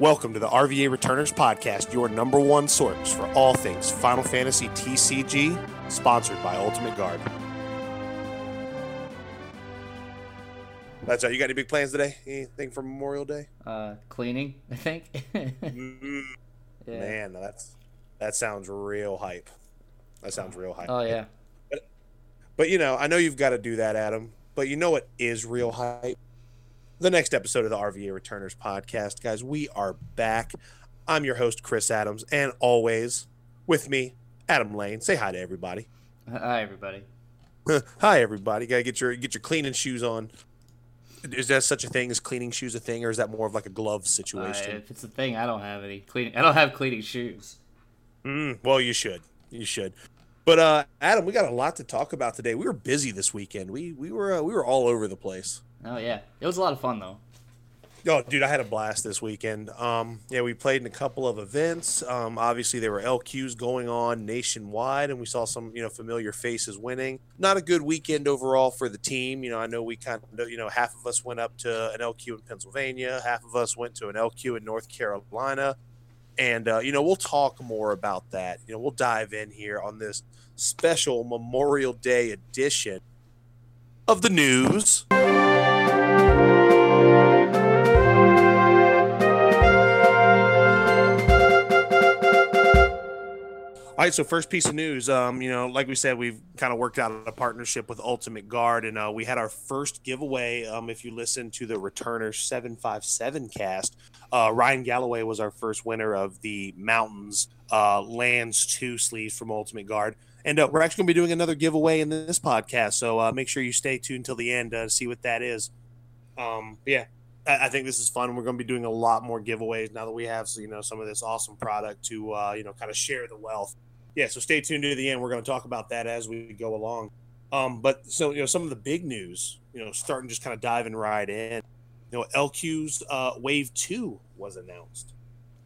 Welcome to the RVA Returners Podcast, your number one source for all things Final Fantasy TCG, sponsored by Ultimate Guard. That's all. You got any big plans today? Anything for Memorial Day? Uh, cleaning, I think. Mm, yeah. Man, that's that sounds real hype. That sounds real hype. Oh yeah. But you know, I know you've got to do that, Adam. But you know what is real hype? The next episode of the RVA Returners podcast, guys. We are back. I'm your host, Chris Adams, and always with me, Adam Lane. Say hi to everybody. Hi everybody. hi, everybody. Gotta get your get your cleaning shoes on. Is that such a thing as cleaning shoes a thing, or is that more of like a glove Uh, situation? if it's a thing, I don't have any cleaning. I don't have cleaning shoes. Mm, well, you should. You should. But uh, Adam, we got a lot to talk about today. We were busy this weekend. We we were uh, we were all over the place. Oh yeah, it was a lot of fun though. Oh, dude, I had a blast this weekend. Um, yeah, we played in a couple of events. Um, obviously, there were LQs going on nationwide, and we saw some, you know, familiar faces winning. Not a good weekend overall for the team. You know, I know we kind of, you know, half of us went up to an LQ in Pennsylvania, half of us went to an LQ in North Carolina, and uh, you know, we'll talk more about that. You know, we'll dive in here on this special Memorial Day edition of the news. All right, so first piece of news. Um, you know, like we said, we've kind of worked out a partnership with Ultimate Guard, and uh, we had our first giveaway. Um, if you listen to the Returner Seven Five Seven cast, uh, Ryan Galloway was our first winner of the Mountains uh, Lands Two sleeves from Ultimate Guard, and uh, we're actually going to be doing another giveaway in this podcast. So uh, make sure you stay tuned till the end uh, to see what that is. Um, yeah, I, I think this is fun. We're going to be doing a lot more giveaways now that we have you know some of this awesome product to you know kind of share the wealth yeah, so stay tuned to the end. We're going to talk about that as we go along. Um, but so you know, some of the big news, you know, starting just kind of diving right in. You know, LQ's uh, Wave Two was announced.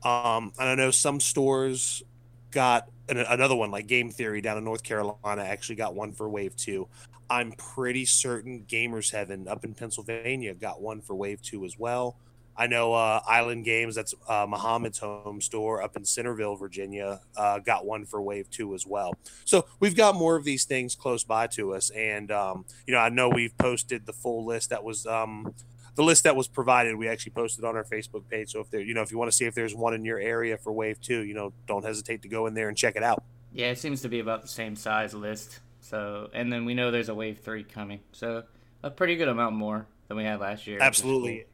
Um, and I know some stores got an, another one, like Game Theory down in North Carolina, actually got one for Wave Two. I'm pretty certain Gamers Heaven up in Pennsylvania got one for Wave Two as well. I know uh, Island Games, that's uh, Muhammad's home store up in Centerville, Virginia, uh, got one for Wave Two as well. So we've got more of these things close by to us, and um, you know I know we've posted the full list that was um, the list that was provided. We actually posted on our Facebook page. So if there, you know, if you want to see if there's one in your area for Wave Two, you know, don't hesitate to go in there and check it out. Yeah, it seems to be about the same size list. So, and then we know there's a wave three coming. So, a pretty good amount more than we had last year. Absolutely.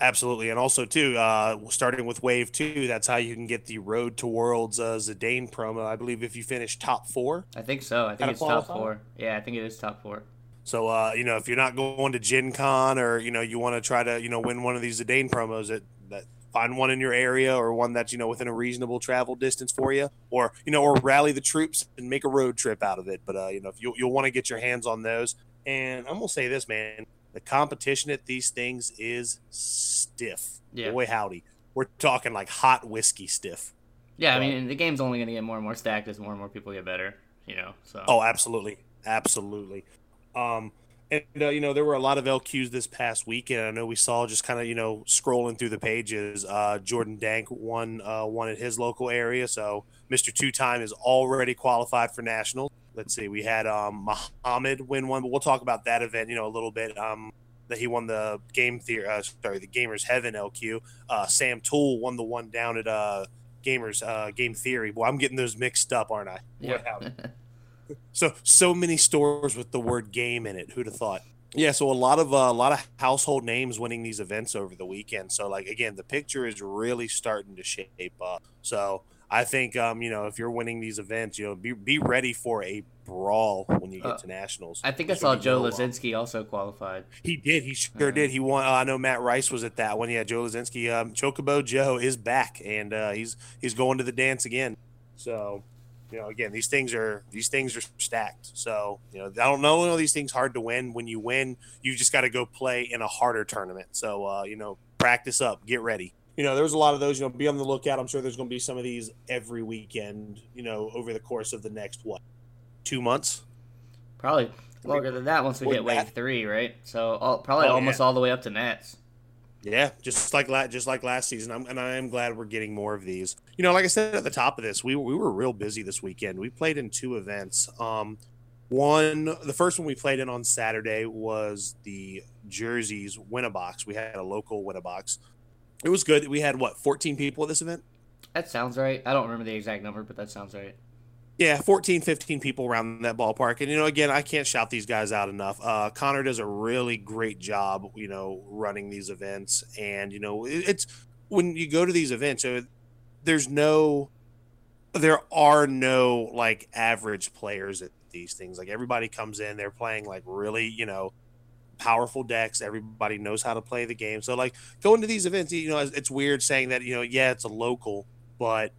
Absolutely, and also too, uh, starting with Wave Two, that's how you can get the Road to Worlds uh, Zidane promo. I believe if you finish top four, I think so. I think it's top four. Yeah, I think it is top four. So uh, you know, if you're not going to Gen Con or you know you want to try to you know win one of these Zidane promos, that that find one in your area or one that's you know within a reasonable travel distance for you, or you know, or rally the troops and make a road trip out of it. But uh, you know, if you you'll want to get your hands on those, and I'm gonna say this, man, the competition at these things is stiff. Yeah. Boy, howdy, we're talking like hot whiskey stiff. Yeah, I mean, the game's only going to get more and more stacked as more and more people get better. You know, so. Oh, absolutely, absolutely. Um, and uh, you know there were a lot of LQs this past weekend. I know we saw just kind of you know scrolling through the pages. Uh, Jordan Dank won uh, one in his local area, so Mister Two Time is already qualified for nationals. Let's see, we had um, Muhammad win one, but we'll talk about that event you know a little bit. Um, that he won the game theory, uh, sorry, the Gamers Heaven LQ. Uh, Sam Tool won the one down at uh, Gamers uh, Game Theory. Boy, I'm getting those mixed up, aren't I? Boy, yeah. So so many stores with the word game in it. Who'd have thought? Yeah, so a lot of uh, a lot of household names winning these events over the weekend. So like again, the picture is really starting to shape up. So I think um, you know if you're winning these events, you know be be ready for a brawl when you get Uh, to nationals. I think I saw Joe. Lazinski also qualified. He did. He sure Uh, did. He won. Uh, I know Matt Rice was at that one. Yeah, Joe Lazinski. Um, Chocobo Joe is back, and uh, he's he's going to the dance again. So, you know, again, these things are these things are stacked. So, you know, I don't know. Know, these things hard to win. When you win, you just got to go play in a harder tournament. So, uh, you know, practice up, get ready. You know, there's a lot of those. You know, be on the lookout. I'm sure there's going to be some of these every weekend. You know, over the course of the next what two months. Probably longer than that once we get wave that? three, right? So all, probably Oh, almost yeah. all the way up to Nats. Yeah, just like la- just like last season, I'm, and I am glad we're getting more of these. You know, like I said at the top of this, we we were real busy this weekend. We played in two events. Um, one, the first one we played in on Saturday was the Jerseys Winnabox. We had a local Winnabox. It was good. That we had what 14 people at this event. That sounds right. I don't remember the exact number, but that sounds right. Yeah, 14, 15 people around that ballpark. And, you know, again, I can't shout these guys out enough. Uh, Connor does a really great job, you know, running these events. And, you know, it, it's when you go to these events, uh, there's no, there are no like average players at these things. Like everybody comes in, they're playing like really, you know, powerful decks. Everybody knows how to play the game. So, like, going to these events, you know, it's weird saying that, you know, yeah, it's a local, but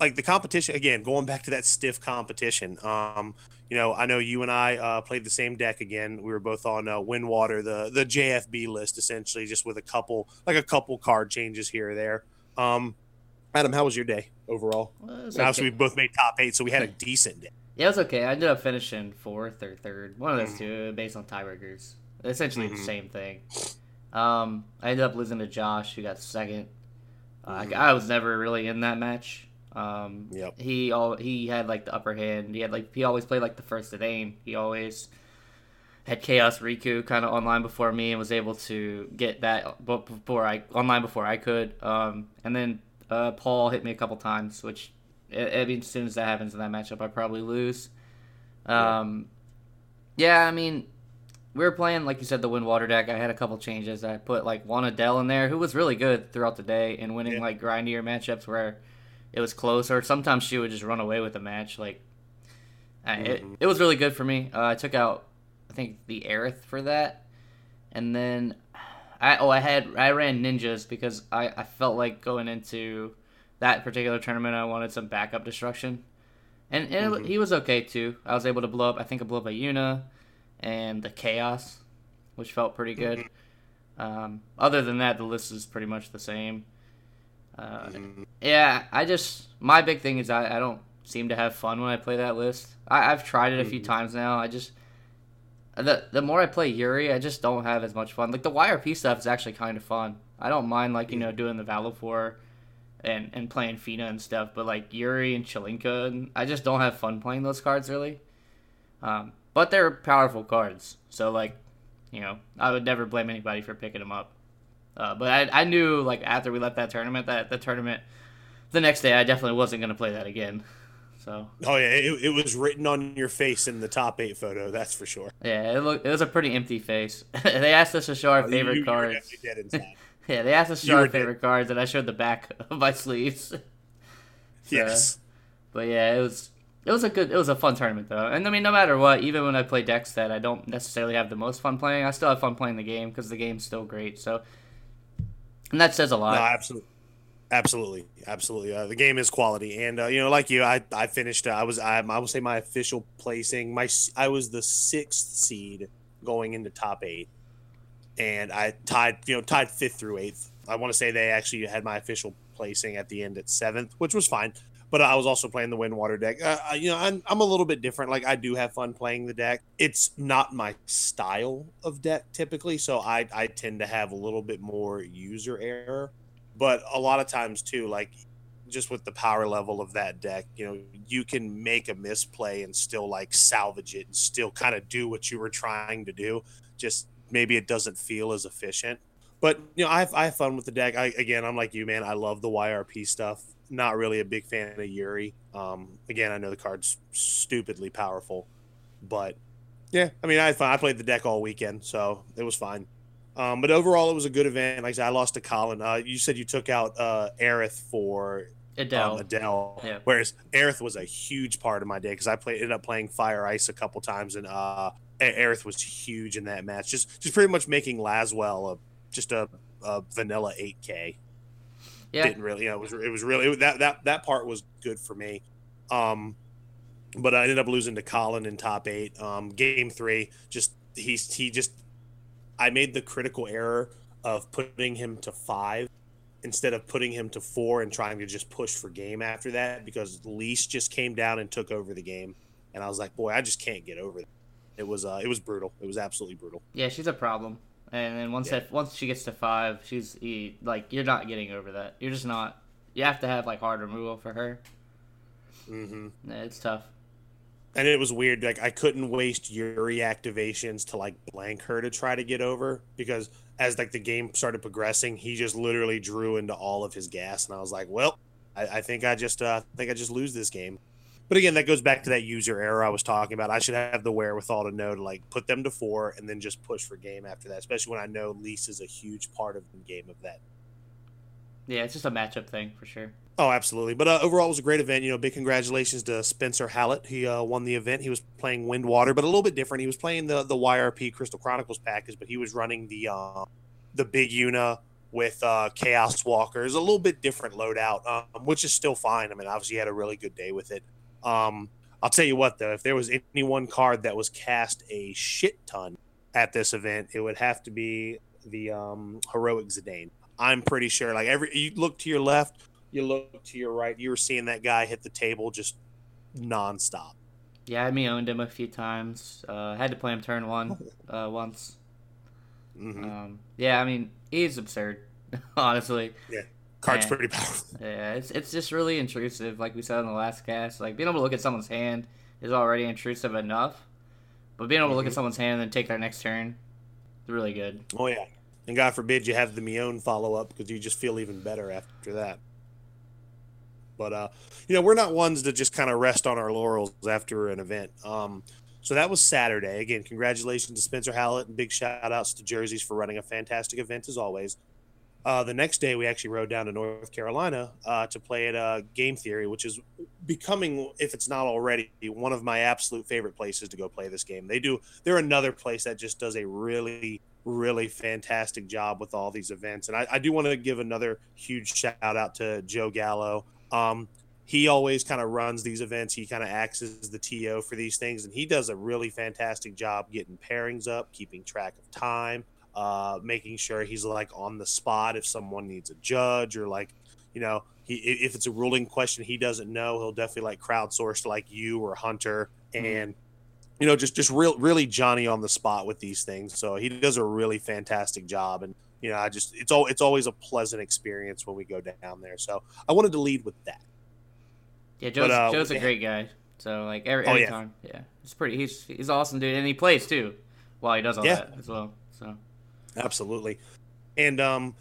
like the competition again, going back to that stiff competition. Um, you know, I know you and I uh, played the same deck again. We were both on uh, Windwater, the the JFB list, essentially, just with a couple like a couple card changes here or there. Um, Adam, how was your day overall? Well, Obviously, okay. we both made top eight, so we had a decent day. Yeah, it was okay. I ended up finishing fourth or third, one of those mm-hmm. two, based on tiebreakers. Essentially mm-hmm. the same thing. Um, I ended up losing to Josh, who got second. Uh, mm-hmm. I, I was never really in that match. Um, yep. He all he had like the upper hand. He had like he always played like the first Zidane. He always had Chaos Riku kind of online before me and was able to get that before I online before I could. Um, and then uh, Paul hit me a couple times, which I mean, as soon as that happens in that matchup, I probably lose. Um, yeah. I mean, we were playing like you said the wind water deck. I had a couple changes. I put like Juan Adele in there, who was really good throughout the day and winning yeah. like grindier matchups where it was close, or sometimes she would just run away with the match. Like, mm-hmm. it, it was really good for me. Uh, I took out, I think, the Aerith for that, and then I oh I had I ran ninjas because I I felt like going into that particular tournament I wanted some backup destruction, and, and mm-hmm. it, he was okay too. I was able to blow up. I think I blew up a Yuna, and the Chaos, which felt pretty good. Mm-hmm. Um, other than that, the list is pretty much the same. Uh, mm-hmm. Yeah, I just my big thing is I, I don't seem to have fun when I play that list. I, have tried it a few mm-hmm. times now. I just the the more I play Yuri, I just don't have as much fun. Like the YRP stuff is actually kind of fun. I don't mind like you know doing the Valefor and and playing Fina and stuff, but like Yuri and Chelinka, I just don't have fun playing those cards really. Um, but they're powerful cards, so like you know I would never blame anybody for picking them up. Uh, but I, I knew like after we left that tournament that the tournament the next day I definitely wasn't going to play that again. So. Oh yeah, it, it was written on your face in the top eight photo. That's for sure. Yeah, it looked it was a pretty empty face. they asked us to show our oh, favorite you, cards. Yeah, they asked us to show our favorite dead. cards, and I showed the back of my sleeves. so, yes. But yeah, it was it was a good it was a fun tournament though. And I mean, no matter what, even when I play decks that I don't necessarily have the most fun playing, I still have fun playing the game because the game's still great. So and that says a lot. No, absolutely. Absolutely, absolutely. Uh, the game is quality, and uh, you know, like you, I, I finished. Uh, I was, I, I will say, my official placing. My, I was the sixth seed going into top eight, and I tied, you know, tied fifth through eighth. I want to say they actually had my official placing at the end at seventh, which was fine but I was also playing the wind water deck. Uh, you know, I'm, I'm a little bit different. Like I do have fun playing the deck. It's not my style of deck typically, so I I tend to have a little bit more user error. But a lot of times too, like just with the power level of that deck, you know, you can make a misplay and still like salvage it and still kind of do what you were trying to do. Just maybe it doesn't feel as efficient. But you know, I have, I have fun with the deck. I again, I'm like you, man. I love the YRP stuff not really a big fan of Yuri. Um, again, I know the card's stupidly powerful, but yeah, I mean, I had fun. I played the deck all weekend, so it was fine. Um, but overall, it was a good event. Like I said, I lost to Colin. Uh, you said you took out uh, Aerith for Adele. Um, Adele. Yeah. Whereas Aerith was a huge part of my day because I played ended up playing Fire Ice a couple times, and uh, Aerith was huge in that match. Just just pretty much making Laswell a just a, a vanilla 8K yeah. didn't really. You know, it was it was really it, that that that part was good for me. Um, but I ended up losing to Colin in top eight. Um, game three, just he's he just I made the critical error of putting him to five instead of putting him to four and trying to just push for game after that because Leash just came down and took over the game, and I was like, boy, I just can't get over it. It was uh, it was brutal. It was absolutely brutal. Yeah, she's a problem. And then once Yeah. that once she gets to five, she's like you're not getting over that. You're just not. You have to have like hard removal for her. Mm-hmm. Yeah, It's tough. And it was weird. Like I couldn't waste Yuri activations to like blank her to try to get over because as like the game started progressing, he just literally drew into all of his gas, and I was like, well, I, I think I just uh, I think I just lose this game. But again, that goes back to that user error I was talking about. I should have the wherewithal to know to like put them to four and then just push for game after that, especially when I know Lease is a huge part of the game of that. Yeah, it's just a matchup thing for sure. Oh, absolutely. But uh, overall, it was a great event. You know, big congratulations to Spencer Hallett. He uh, won the event. He was playing Windwater, but a little bit different. He was playing the the YRP Crystal Chronicles package, but he was running the uh, the big Yuna with uh, Chaos Walkers. A little bit different loadout, um, which is still fine. I mean, obviously, he had a really good day with it. Um, I'll tell you what, though, if there was any one card that was cast a shit ton at this event, it would have to be the um, Heroic Zidane. I'm pretty sure. Like every you look to your left, you look to your right, you were seeing that guy hit the table just nonstop. Yeah, I me owned him a few times. Uh, had to play him turn one uh, once. hmm Um, yeah, I mean he's absurd, honestly. Card's yeah. pretty powerful. Yeah, it's it's just really intrusive, like we said in the last cast. Like being able to look at someone's hand is already intrusive enough, but being able to look at Mhm. someone's hand and then take their next turn, is really good. Oh yeah, and God forbid you have the Mion follow up because you just feel even better after that. But uh, you know, we're not ones to just kind of rest on our laurels after an event. Um, so that was Saturday. Again, congratulations to Spencer Hallett and big shout outs to Jerseys for running a fantastic event as always. Uh, the next day, we actually rode down to North Carolina uh, to play at uh, Game Theory, which is becoming, if it's not already, one of my absolute favorite places to go play this game. They do. They're another place that just does a really, really fantastic job with all these events. And I, I do want to give another huge shout out to Joe Gallo. Um, he always kind of runs these events. He kind of acts as the TO for these things, and he does a really fantastic job getting pairings up, keeping track of time, uh, making sure he's like on the spot if someone needs a judge or like, you know, he if it's a ruling question he doesn't know, he'll definitely like crowdsource like you or Hunter and. You know, just just real, really Johnny on the spot with these things. So he does a really fantastic job, and you know, I just it's all it's always a pleasant experience when we go down there. So I wanted to lead with that. Yeah, Joe's, uh, Joe's a yeah. great guy. So like every, Oh, yeah. time, yeah, he's pretty. He's he's awesome, dude, and he plays too, while he does all Yeah. that as well. So Absolutely. And um,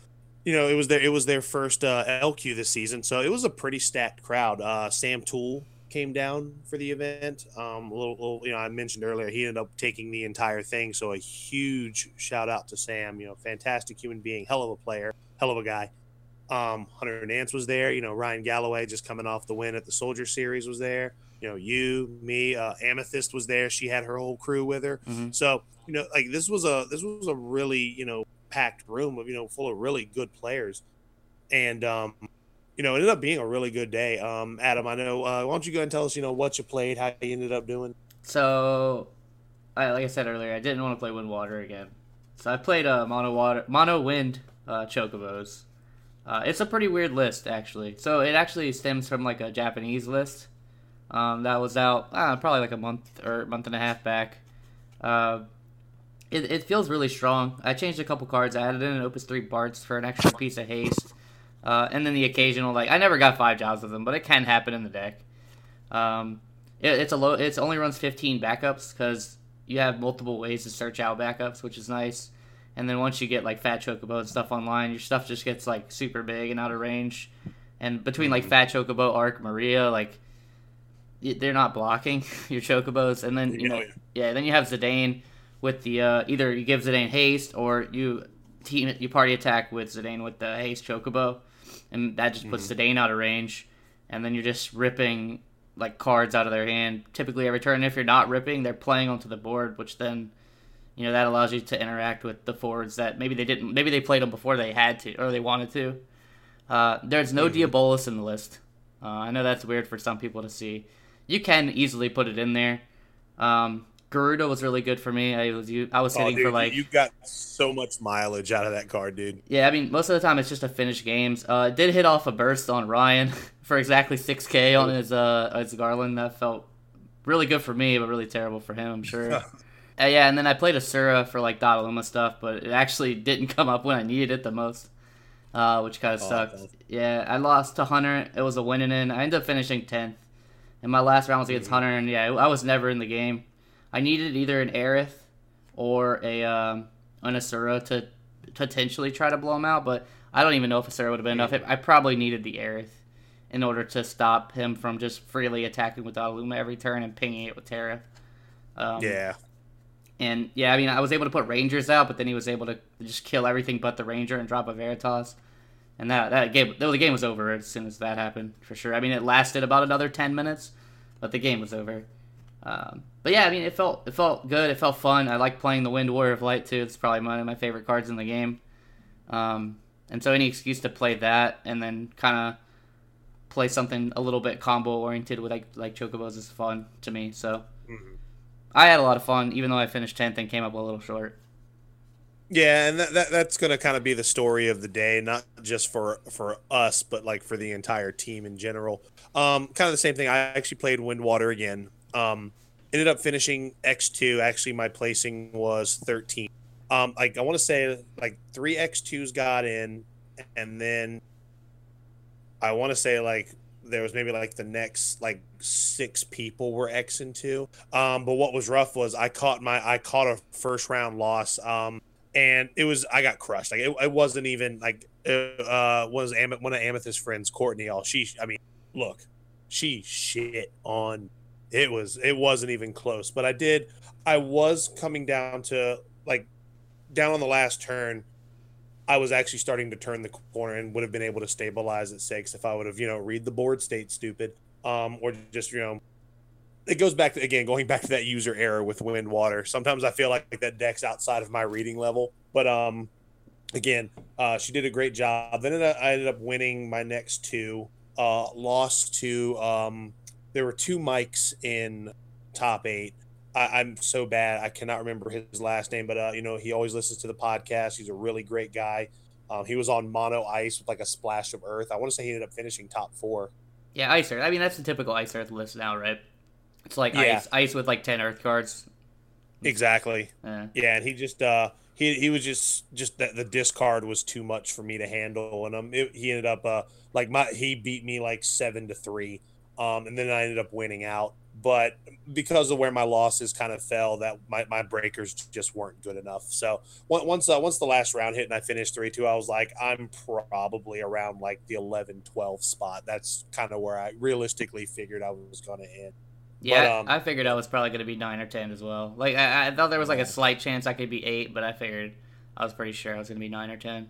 you know, it was their it was their first uh, LQ this season, so it was a pretty stacked crowd. Uh, Sam Tool came down for the event. Um, a little, little, you know, I mentioned earlier he ended up taking the entire thing, so a huge shout out to Sam. You know, fantastic human being, hell of a player, hell of a guy. Um, Hunter Nance was there. You know, Ryan Galloway just coming off the win at the Soldier Series was there. You know, you, me, uh, Amethyst was there. She had her whole crew with her. Mhm. So you know, like this was a this was a really you know packed room of you know full of really good players, and um, you know, it ended up being a really good day. Um, Adam, I know. Uh, why don't you go and tell us you know what you played, how you ended up doing? So, I, like I said earlier, I didn't want to play Wind Water again. So I played uh, Mono Water, Mono Wind uh, Chocobos. Uh, it's a pretty weird list, actually. So it actually stems from like a Japanese list um, that was out uh, probably like a month or month and a half back. Uh, it, it feels really strong. I changed a couple cards. I added in an Opus 3 Bartz for an extra piece of haste. Uh, and then the occasional, like, I never got five jobs with them, but it can happen in the deck. Um, it, it's a low. It's only runs 15 backups because you have multiple ways to search out backups, which is nice. And then once you get like Fat Chocobo and stuff online, your stuff just gets like super big and out of range. And between like Fat Chocobo, Arc, Maria, like they're not blocking your Chocobos. And then you know, Yeah. yeah, then you have Zidane with the uh, either you give Zidane haste or you team you party attack with Zidane with the haste Chocobo, and that just puts Zidane out of range. And then you're just ripping like cards out of their hand typically every turn. If you're not ripping, they're playing onto the board, which then you know that allows you to interact with the forwards that maybe they didn't, maybe they played them before they had to or they wanted to. Uh, there's no Diabolos in the list. Uh, I know that's weird for some people to see. You can easily put it in there. Um, Garuda was really good for me. I was I was Oh, hitting dude, for like you got so much mileage out of that card, dude. yeah, I mean, most of the time it's just to finish games. Uh, it did hit off a burst on Ryan for exactly 6K on his uh his Garland. That felt really good for me, but really terrible for him, I'm sure. Uh, yeah, and then I played Asura for like Dodaluma stuff, but it actually didn't come up when I needed it the most, uh, which kind of oh, sucked. Yeah, I lost to Hunter. It was a winning in. I ended up finishing tenth, and my last round was against mm-hmm. Hunter, and yeah, I was never in the game. I needed either an Aerith or a um, an Asura to potentially try to blow him out, but I don't even know if Asura would have been enough. I probably needed the Aerith in order to stop him from just freely attacking with Aluma every turn and pinging it with Terra. Um, yeah. And yeah, I mean, I was able to put Rangers out, but then he was able to just kill everything but the Ranger and drop a Veritas. And that that game, the game was over as soon as that happened for sure. I mean, it lasted about another ten minutes, but the game was over. Um, but yeah, I mean, it felt it felt good. It felt fun. I like playing the Wind Warrior of Light too. It's probably one of my favorite cards in the game. Um, and so any excuse to play that and then kind of play something a little bit combo oriented with like like chocobos is fun to me. So mm-hmm. I had a lot of fun, even though I finished tenth and came up a little short. Yeah, and that, that that's gonna kind of be the story of the day, not just for for us, but like for the entire team in general. Um, kind of the same thing. I actually played Windwater again. Um, ended up finishing X two. Actually, my placing was thirteen. Um, like I want to say like three X twos got in, and then I want to say like there was maybe like the next like six people were X and two. Um, but what was rough was I caught my I caught a first round loss. Um, and it was I got crushed. Like it, it wasn't even like uh was Am- one of Amethyst friends, Courtney. All she, I mean, look, she shit on. It was it wasn't even close. But I did. I was coming down to like down on the last turn I was actually starting to turn the corner and would have been able to stabilize at six if I would have, you know, read the board state stupid. Um, or just, you know, it goes back to again going back to that user error with wind water. Sometimes I feel like that deck's outside of my reading level, but um, again, uh, she did a great job. Then I ended up winning my next two. Uh, lost to um, there were two mics in top eight. I, am so bad. I cannot remember his last name, but uh, you know, he always listens to the podcast. He's a really great guy. Um, he was on mono ice with like a splash of earth. I want to say he ended up finishing top four. Yeah, ice earth. I mean, that's the typical ice earth list now, right? It's like yeah. ice, ice with like ten earth cards. Exactly. Yeah, yeah and he just uh he he was just just that the discard was too much for me to handle, and um it, he ended up uh like my he beat me like seven to three, um and then I ended up winning out but because of where my losses kind of fell, that my, my breakers just weren't good enough. So once uh, once the last round hit and I finished three two, I was like, I'm probably around like the 11, 12 spot. That's kind of where I realistically figured I was going to end. Yeah, but, um, I figured I was probably going to be nine or ten as well. Like I, I thought there was like a slight chance I could be eight, but I figured I was pretty sure I was going to be nine or ten.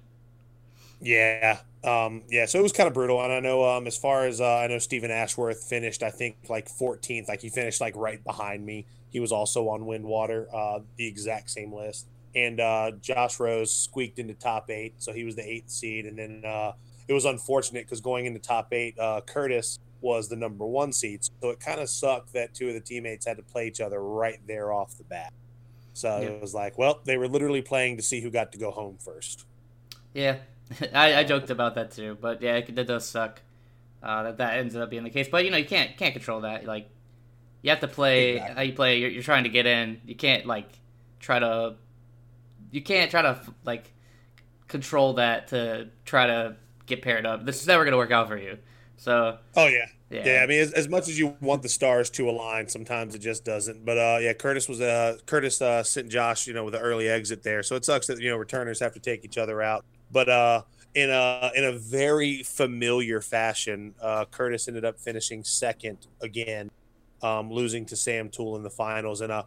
Yeah, um, yeah. So it was kind of brutal, and I know um, as far as uh, I know, Stephen Ashworth finished, I think like 14th. Like he finished like right behind me. He was also on Windwater, uh, the exact same list. And uh, Josh Rose squeaked into top eight, so he was the eighth seed. And then uh, it was unfortunate because going into top eight, uh, Curtis was the number one seed. So it kind of sucked that two of the teammates had to play each other right there off the bat. So yeah. it was like, well, they were literally playing to see who got to go home first. Yeah, I, I joked about that too, but yeah, it, that does suck. Uh, that that ends up being the case, but you know you can't can't control that. Like you have to play exactly. how you play. You're, you're trying to get in. You can't like try to. You can't try to like control that to try to get paired up. This is never gonna work out for you. So. Oh yeah. Yeah. yeah, I mean, as, as much as you want the stars to align, sometimes it just doesn't. But uh, yeah, Curtis was uh, Curtis uh, sent Josh, you know, with the early exit there, so it sucks that you know returners have to take each other out. But uh, in a in a very familiar fashion, uh, Curtis ended up finishing second again, um, losing to Sam Tool in the finals. And uh,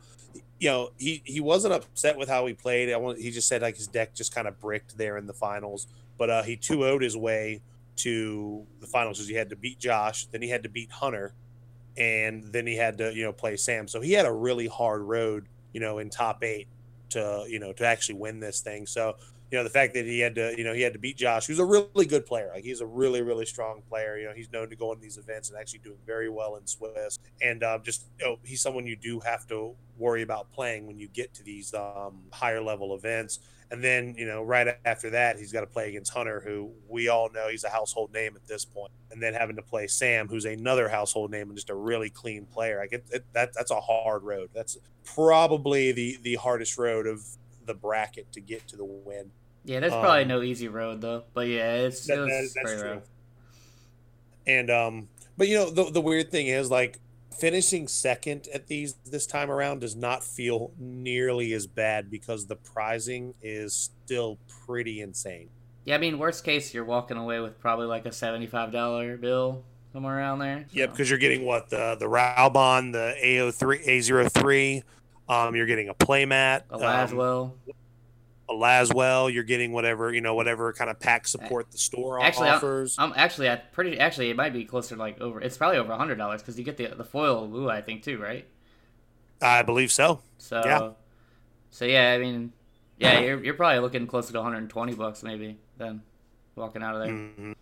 you know, he he wasn't upset with how he played. I want he just said like his deck just kind of bricked there in the finals. But uh, he 2 0'd his way to the finals because he had to beat Josh, then he had to beat Hunter, and then he had to you know play Sam. So he had a really hard road, you know, in top eight to you know to actually win this thing. So you know the fact that he had to you know he had to beat Josh, who's a really good player. Like he's a really really strong player. You know he's known to go in these events and actually doing very well in Swiss. And uh, just you know he's someone you do have to worry about playing when you get to these um, higher level events. And then, you know, right after that, he's got to play against Hunter, who we all know he's a household name at this point. And then having to play Sam, who's another household name and just a really clean player. I get it, that. That's a hard road. That's probably the the hardest road of the bracket to get to the win. Yeah, there's probably um, no easy road though. But yeah, it's that, that, that's true. Rough. And um, but you know the the weird thing is like finishing second at these this time around does not feel nearly as bad because the prizing is still pretty insane. Yeah, I mean, worst case, you're walking away with probably like a seventy-five dollar bill somewhere around there. So. Yeah, because you're getting what the the Raubon, the A03, A03. Um, you're getting a playmat, a Laswell. Um, a Laswell. You're getting whatever you know, whatever kind of pack support the store actually, offers. I'm, I'm actually at pretty. Actually, it might be closer to like over. It's probably over a hundred dollars because you get the the foil Woo, I think too, right? I believe so. So yeah. So yeah, I mean, yeah, you're you're probably looking closer to 120 bucks maybe then walking out of there. Mm-hmm.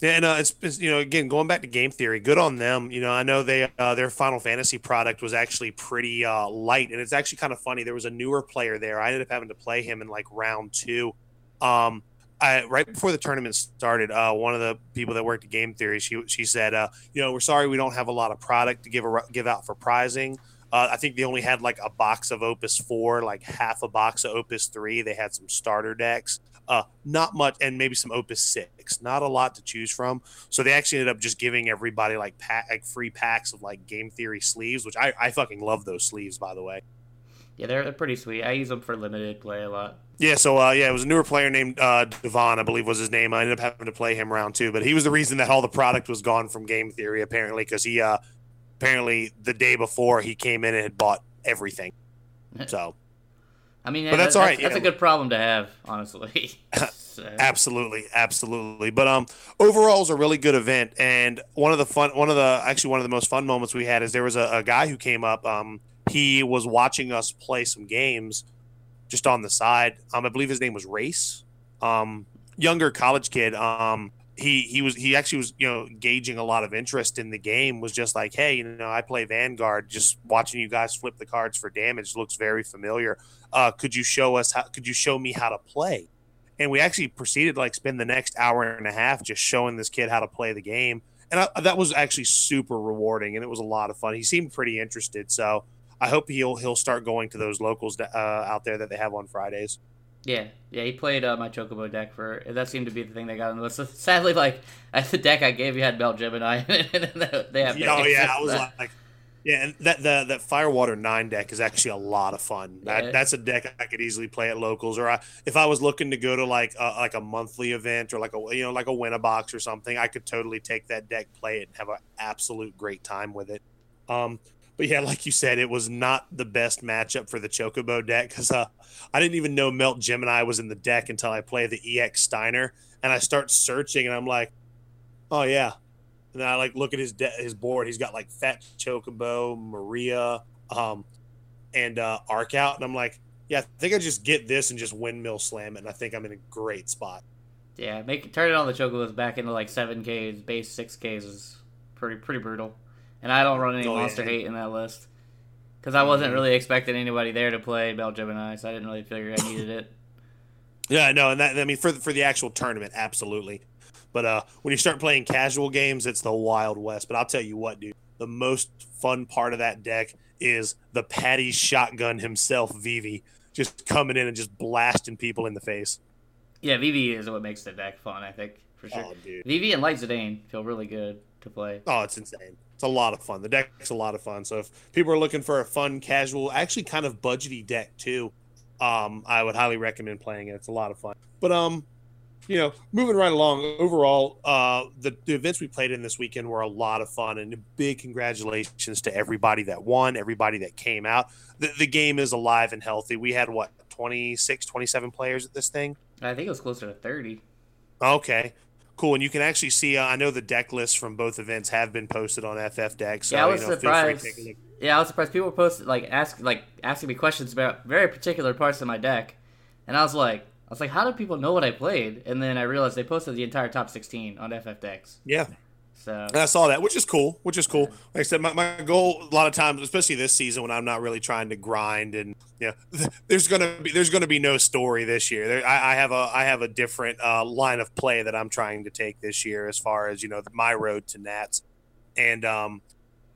Yeah, and uh, it's, it's, you know again going back to game theory, good on them. You know, I know they uh, their Final Fantasy product was actually pretty uh, light, and it's actually kind of funny. There was a newer player there. I ended up having to play him in like round two. Um, I, right before the tournament started, uh, one of the people that worked at Game Theory, she she said, uh, you know, we're sorry we don't have a lot of product to give a, give out for prizing. Uh, I think they only had like a box of Opus four, like half a box of Opus three. They had some starter decks. Uh, not much, and maybe some Opus Six. Not a lot to choose from. So they actually ended up just giving everybody like pack, like free packs of like Game Theory sleeves, which I, I fucking love those sleeves, by the way. Yeah, they're, they're pretty sweet. I use them for limited play a lot. Yeah, so uh, yeah, it was a newer player named uh, Devon, I believe was his name. I ended up having to play him round two, but he was the reason that all the product was gone from Game Theory apparently because he uh, apparently the day before he came in and had bought everything. So I mean, but that's, that's all right. That's, that's a good problem to have, honestly. so. Absolutely, absolutely. But um, overall, it's a really good event, and one of the fun, one of the actually one of the most fun moments we had is there was a, a guy who came up. Um, he was watching us play some games, just on the side. Um, I believe his name was Race. Um, younger college kid. Um, he he was he actually was you know gauging a lot of interest in the game was just like hey you know i play vanguard just watching you guys flip the cards for damage looks very familiar. Uh, could you show us how could you show me how to play? And we actually proceeded to like spend the next hour and a half just showing this kid how to play the game. And I, that was actually super rewarding and it was a lot of fun. He seemed pretty interested so i hope he'll he'll start going to those locals uh, out there that they have on fridays yeah, yeah, he played uh, my Chocobo deck for. That seemed to be the thing they got on the list. Sadly, like the deck I gave you had Belgemine. And they have. Oh yeah, I was like, yeah, and that the that Firewater Nine deck is actually a lot of fun. That, yeah. That's a deck I could easily play at locals, or I, if I was looking to go to like a, like a monthly event or like a you know like a win a box or something, I could totally take that deck, play it, and have an absolute great time with it. Um, but yeah, like you said, it was not the best matchup for the Chocobo deck because uh, I didn't even know Belgemine was in the deck until I play the EX Steiner, and I start searching, and I'm like, oh yeah, and then I like look at his de- his board. He's got like Fat Chocobo, Maria, um, and uh, Arc out, and I'm like, yeah, I think I just get this and just windmill slam it, and I think I'm in a great spot. Yeah, make turn it on the Chocobos back into like seven Ks, base six Ks is pretty pretty brutal and I don't run any oh, monster yeah. hate in that list because I wasn't mm-hmm. really expecting anybody there to play Belgemine, so I didn't really figure I needed it. Yeah, no, and that I mean for the, for the actual tournament, absolutely. But uh, when you start playing casual games, it's the Wild West. But I'll tell you what, dude, the most fun part of that deck is the Patty shotgun himself, Vivi, just coming in and just blasting people in the face. Yeah, Vivi is what makes the deck fun, I think, for sure. Oh, Vivi and Light Zidane feel really good to play. Oh, it's insane. A lot of fun. The deck's a lot of fun. So if people are looking for a fun, casual, actually kind of budgety deck too, um, I would highly recommend playing it. It's a lot of fun. But um, you know, moving right along. Overall, uh, the, the events we played in this weekend were a lot of fun, and a big congratulations to everybody that won, everybody that came out. The, the game is alive and healthy. We had what 26, 27 players at this thing. I think it was closer to thirty. Okay, cool. And you can actually see, uh, I know the deck lists from both events have been posted on FF Deck. So, yeah, I was you know, surprised. Yeah, I was surprised. People posted like ask like asking me questions about very particular parts of my deck, and I was like, I was like, how do people know what I played? And then I realized they posted the entire top 16 on FFDecks. Yeah. So And I saw that, which is cool. Which is cool. Like I said, my, my goal a lot of times, especially this season when I'm not really trying to grind and yeah, there's gonna be there's gonna be no story this year. There, I, I have a I have a different uh, line of play that I'm trying to take this year as far as you know my road to Nats, and um,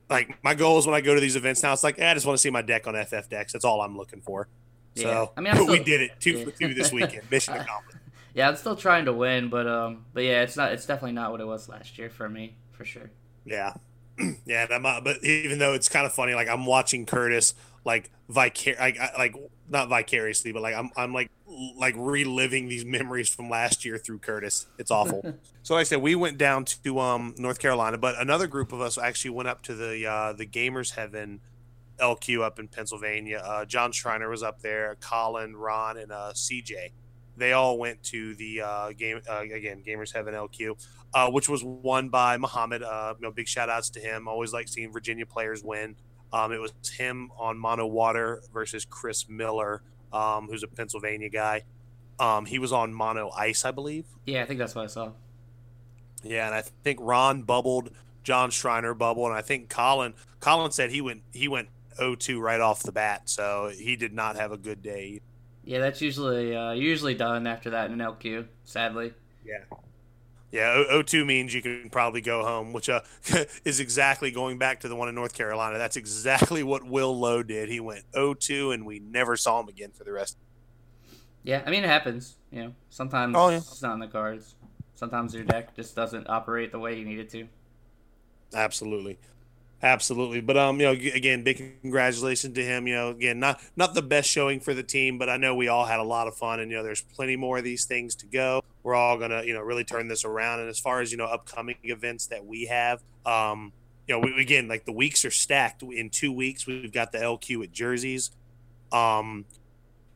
like my goal is when I go to these events now, it's like eh, I just want to see my deck on FFDecks. That's all I'm looking for. Yeah. So I mean, I'm we still- did it two Yeah. for two this weekend. Mission accomplished. Yeah, I'm still trying to win, but um, but yeah, it's not. It's definitely not what it was last year for me, for sure. Yeah, yeah. uh, but even though it's kind of funny, like I'm watching Curtis like vicar like like not vicariously, but like I'm I'm like like reliving these memories from last year through Curtis. It's awful. so like I said, we went down to um North Carolina, but another group of us actually went up to the uh the Gamers Heaven LQ up in Pennsylvania. Uh, John Schreiner was up there. Colin, Ron, and uh, CJ. They all went to the uh, game uh, again, Gamers Heaven LQ, uh, which was won by Muhammad. Uh, you know, big shout outs to him. Always like seeing Virginia players win. Um, it was him on Mono Water versus Chris Miller, um, who's a Pennsylvania guy. Um, he was on Mono Ice, I believe. Yeah, I think that's what I saw. Yeah, and I think Ron bubbled, John Schreiner bubbled, and I think Colin Colin said he went he went 0-2 right off the bat, so he did not have a good day. Yeah, that's usually uh, usually done after that in an LQ. Sadly. Yeah. Yeah, O- 0-2 means you can probably go home, which uh, is exactly going back to the one in North Carolina. That's exactly what Will Lowe did. He went 0-2, and we never saw him again for the rest. Yeah, I mean it happens. You know, sometimes Oh, yeah. it's not in the cards. Sometimes your deck just doesn't operate the way you need it to. Absolutely. Absolutely. But um, you know, again, big congratulations to him. You know, again, not not the best showing for the team, but I know we all had a lot of fun and you know, there's plenty more of these things to go. We're all gonna, you know, really turn this around. And as far as, you know, upcoming events that we have, um, you know, we, again, like the weeks are stacked. In two weeks, we've got the LQ at Jerseys. Um,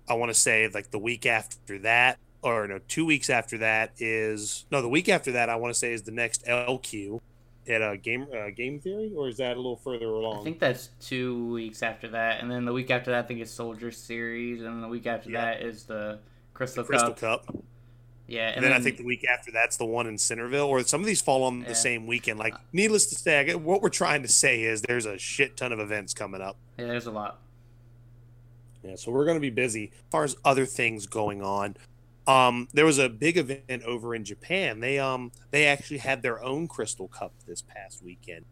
I want to say like the week after that, or no, two weeks after that is no, the week after that I want to say is the next LQ at a game uh, game theory, or is that a little further along? I think that's two weeks after that, and then the week after that, I think it's Soldier Series, and the week after Yeah. that is the Crystal, Crystal Cup. Cup. Yeah, And, then, I think the week after that's the one in Centerville, or some of these fall on Yeah. the same weekend. Like, needless to say, what we're trying to say is there's a shit ton of events coming up. yeah, there's a lot. Yeah, so we're going to be busy. As far as other things going on, um, there was a big event over in Japan. They um they actually had their own Crystal Cup this past weekend,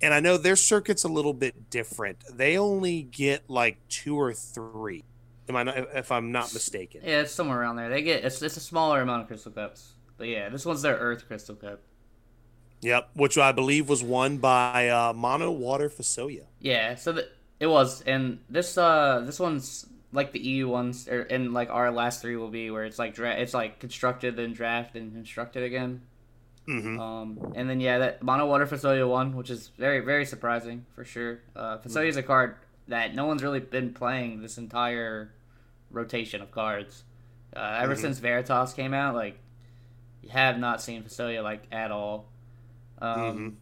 and I know their circuit's a little bit different. They only get like two or three. Am I not, if I'm not mistaken? Yeah, it's somewhere around there. They get it's, it's a smaller amount of Crystal Cups, but yeah, this one's their Earth Crystal Cup. Yep, which I believe was won by uh, Mono Water Fusoya. Yeah, so it was, and this uh this one's like the EU ones, or and like our last three will be where it's like dra- it's like constructed then draft and constructed again. Mm-hmm. Um, and then yeah, that Mono Water Fusoya one, which is very very surprising for sure. Uh, is a card that no one's really been playing this entire rotation of cards. Uh, ever Mhm. since Veritas came out, like you have not seen Fusoya like at all. Um, Mhm.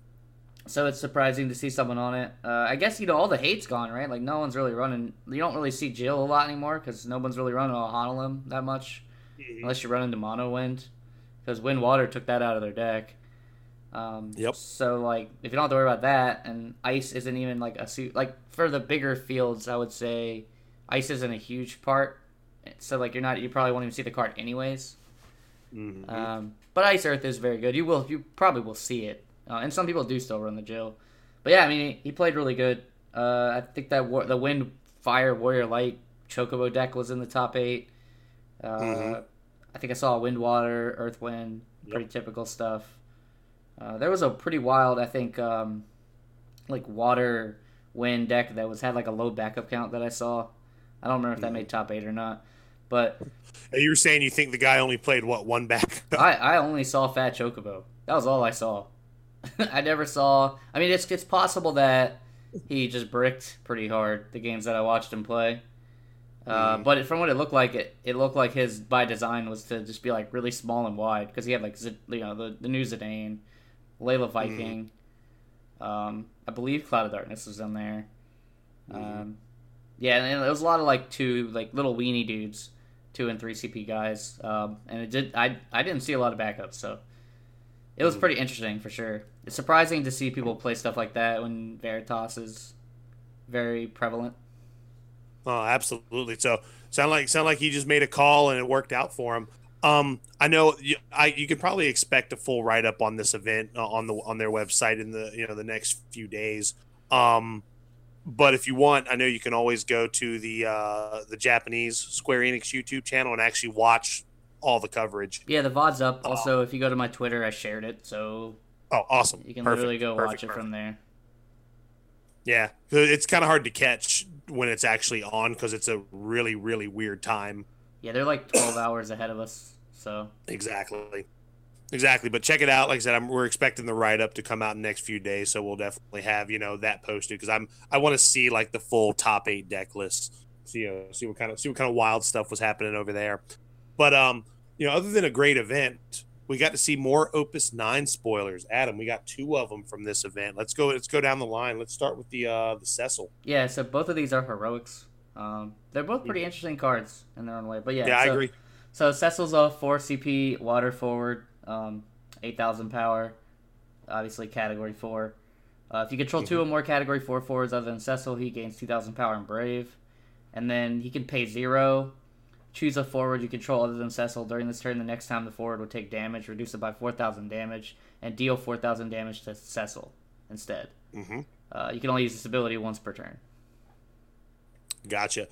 So it's surprising to see someone on it. Uh, I guess you know all the hate's gone, right? Like no one's really running. You don't really see Jill a lot anymore because no one's really running a Honolem that much Mhm. unless you run into mono wind because wind water took that out of their deck um, Yep. so like if you don't have to worry about that and ice isn't even like a suit like for the bigger fields i would say ice isn't a huge part so like you're not you probably won't even see the card anyways Mhm. um, but ice earth is very good you will you probably will see it uh, and some people do still run the jill but yeah i mean he, he played really good uh, i think that war- the wind fire warrior light chocobo deck was in the top eight uh, Mhm. I think I saw Wind Water, Earth Wind, pretty typical stuff. Uh, there was a pretty wild, I think, um, like water wind deck that was had like a low backup count that I saw. I don't remember if that Mhm. made top eight or not, but You were saying you think the guy only played what one back? I, I only saw Fat Chocobo. That was all I saw. I never saw. I mean, it's it's possible that he just bricked pretty hard the games that I watched him play. Uh, Mhm. But from what it looked like, it, it looked like his by design was to just be like really small and wide because he had like Z- you know the the new Zidane, Layla Viking, um, I believe Cloud of Darkness was in there. Mhm. Um, yeah, and there was a lot of like two like little weenie dudes two and three CP guys, um, and it did. I I didn't see a lot of backups, so it was pretty interesting for sure. It's surprising to see people play stuff like that when Veritas is very prevalent. Oh, absolutely. So sound like sound like he just made a call and it worked out for him. Um, I know you, I you could probably expect a full write up on this event uh, on the on their website in the you know the next few days. Um, but if you want, I know you can always go to the uh, the Japanese Square Enix YouTube channel and actually watch all the coverage. Yeah, the VOD's up. Also, if you go to my Twitter, I shared it, so Oh, awesome! you can Perfect, literally go perfect, watch it from there. Yeah, it's kind of hard to catch when it's actually on because it's a really really weird time. Yeah, they're like 12 hours ahead of us, so Exactly. Exactly. But check it out. Like I said, I'm, we're expecting the write up to come out in the next few days, so we'll definitely have you know that posted because I'm I want to see like the full top eight deck list. See uh, see what kind of see what kind of wild stuff was happening over there. But um, you know, other than a great event, we got to see more Opus Nine spoilers. Adam, we got two of them from this event. Let's go. Let's go down the line. Let's start with the uh the Cecil. yeah. So both of these are heroics. Um, they're both pretty interesting cards in their own way. But yeah, Mm-hmm. Yeah, I so- agree. So Cecil's a 4 CP water forward, um, 8,000 power, obviously category 4. Uh, if you control two or more category 4 forwards other than Cecil, he gains 2,000 power and brave. And then he can pay 0, choose a forward you control other than Cecil. During this turn, the next time the forward would take damage, reduce it by 4,000 damage, and deal 4,000 damage to Cecil instead. hmm Uh, you can only use this ability once per turn. Gotcha.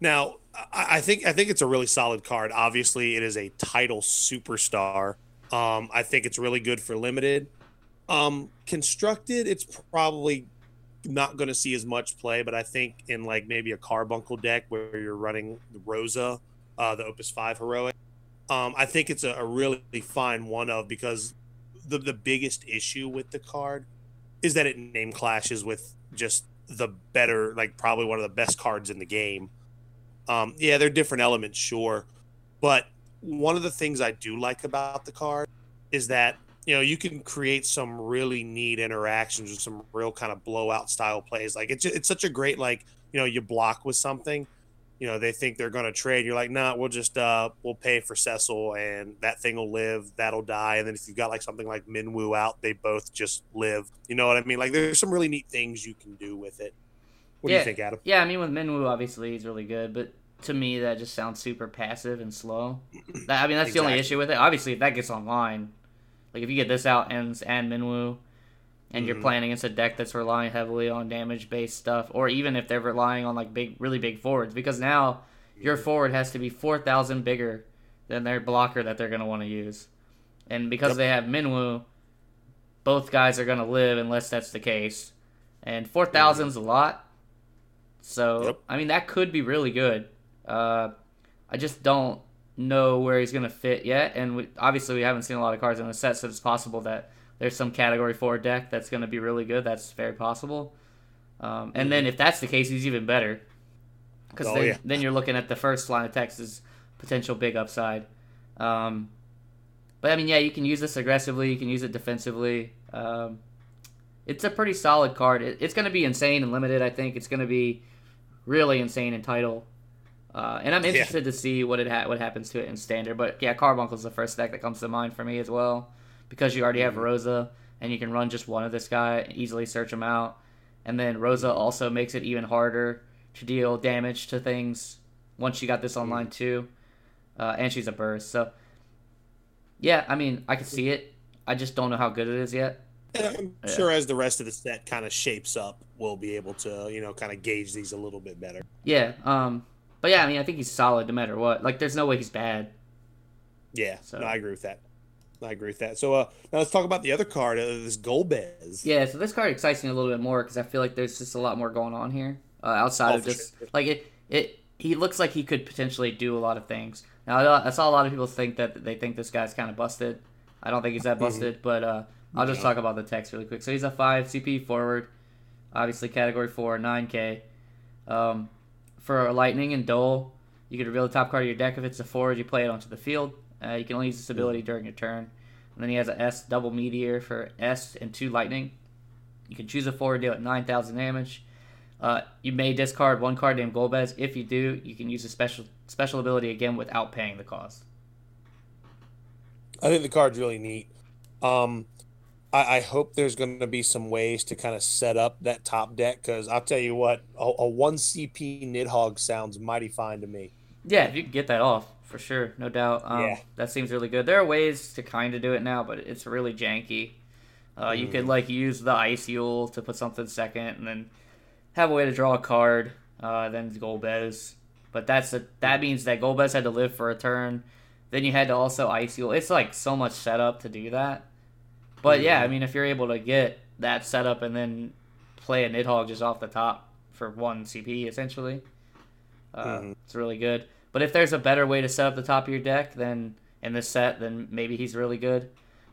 Now, I I think I think it's a really solid card. Obviously, it is a title superstar. Um, I think it's really good for limited. Um, constructed, it's probably not going to see as much play, but I think in like maybe a carbuncle deck where you're running the Rosa, uh, the Opus Five heroic, um, I think it's a, a really fine one of because the the biggest issue with the card is that it name clashes with just the better, like probably one of the best cards in the game. Um, yeah, they're different elements, sure, but one of the things I do like about the card is that you know you can create some really neat interactions with some real kind of blowout style plays. Like it's it's such a great like you know you block with something, you know they think they're going to trade. You're like, nah, we'll just uh we'll pay for Cecil and that thing will live, that'll die. And then if you've got like something like Minwu out, they both just live. You know what I mean? Like there's some really neat things you can do with it. What do you think, Adam? Yeah, I mean with Minwu, obviously he's really good, but to me that just sounds super passive and slow. That, I mean that's the only issue with it. Obviously, if that gets online, like if you get this out and and Minwu, and you're Mhm. playing against a deck that's relying heavily on damage based stuff, or even if they're relying on like big, really big forwards, because now your forward has to be four thousand bigger than their blocker that they're gonna want to use, and because Yep. they have Minwu, both guys are gonna live unless that's the case, and four thousand's a lot. So Yep. I mean that could be really good. Uh, I just don't know where he's gonna fit yet, and we, obviously we haven't seen a lot of cards in the set, so it's possible that there's some category four deck that's gonna be really good. That's very possible. Um, and then if that's the case, he's even better. Because Oh, then, yeah. then you're looking at the first line of text as potential big upside. Um, but I mean, yeah, you can use this aggressively. You can use it defensively. Um, it's a pretty solid card. It, it's going to be insane and limited. I think it's going to be really insane in title. Uh, and I'm Yeah. interested to see what it ha- what happens to it in standard. But yeah, Carbuncle's the first deck that comes to mind for me as well, because you already have Mhm. Rosa and you can run just one of this guy, easily search him out, and then Rosa also makes it even harder to deal damage to things once you got this online too, uh, and she's a burst. So yeah, I mean I can see it. I just don't know how good it is yet. And I'm Yeah. sure as the rest of the set kind of shapes up, we'll be able to, you know, kind of gauge these a little bit better. Yeah. Um. But yeah, I mean I think he's solid no matter what. Like there's no way he's bad. Yeah, So- no, I agree with that. I agree with that. So uh, now let's talk about the other card, uh, this Golbez. Yeah, so this card excites me a little bit more because I feel like there's just a lot more going on here uh, outside Oh, of just sure. like it. It he looks like he could potentially do a lot of things. Now I, saw a lot of people think that they think this guy's kind of busted. I don't think he's that busted, but uh, I'll just No. talk about the text really quick. So he's a five CP forward, obviously category four, nine K. Um, for lightning and dole, you can reveal the top card of your deck if it's a forward. You play it onto the field. Uh, you can only use this ability during your turn. And then he has a S double meteor for S and two lightning. You can choose a forward, deal at 9,000 damage. Uh, you may discard one card named Golbez. If you do, you can use a special special ability again without paying the cost. I think the card's really neat. Um, I, I hope there's going to be some ways to kind of set up that top deck because I'll tell you what, a, a one CP Nidhogg sounds mighty fine to me. Yeah, if you can get that off, for sure, no doubt. Um, yeah. That seems really good. There are ways to kind of do it now, but it's really janky. Uh, mm. You could mm. like use the Iceul to put something second, and then have a way to draw a card. Uh, then Golbez, but that's a, that means that Golbez had to live for a turn. Then you had to also Iceul. It's like so much setup to do that. But yeah, I mean, if you're able to get that setup and then play a Nidhogg just off the top for one CP, essentially, uh, mm-hmm. it's really good. But if there's a better way to set up the top of your deck than in this set, then maybe he's really good.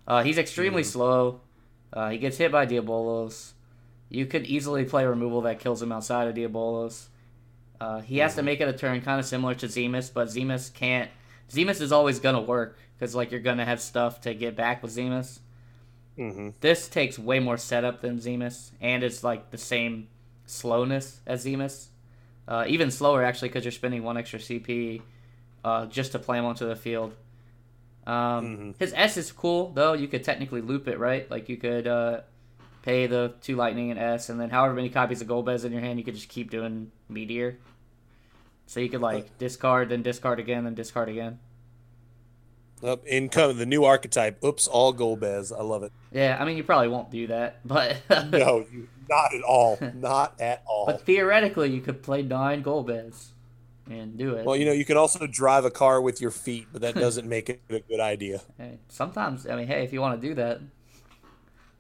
Uh, he's extremely mm-hmm. slow. Uh, he gets hit by Diabolos. You could easily play removal that kills him outside of Diabolos. Uh, he has mm-hmm. to make it a turn kind of similar to Zemus, but Zemus can't. Zemus is always gonna work because like you're gonna have stuff to get back with Zemus. Mm-hmm. This takes way more setup than Zemus, and it's like the same slowness as Zemus. Uh, even slower actually because you're spending one extra CP uh, just to play him onto the field. Um, mm-hmm. His S is cool though. You could technically loop it, right? Like you could uh, pay the two lightning and S, and then however many copies of Golbez in your hand, you could just keep doing Meteor. So you could like discard, then discard again, then discard again. Up income the new archetype. Oops, all Golbez. I love it. Yeah, I mean you probably won't do that, but no, not at all. Not at all. But theoretically, you could play nine Golbez and do it. Well, you know, you can also drive a car with your feet, but that doesn't make it a good idea. Hey, sometimes, I mean, hey, if you want to do that,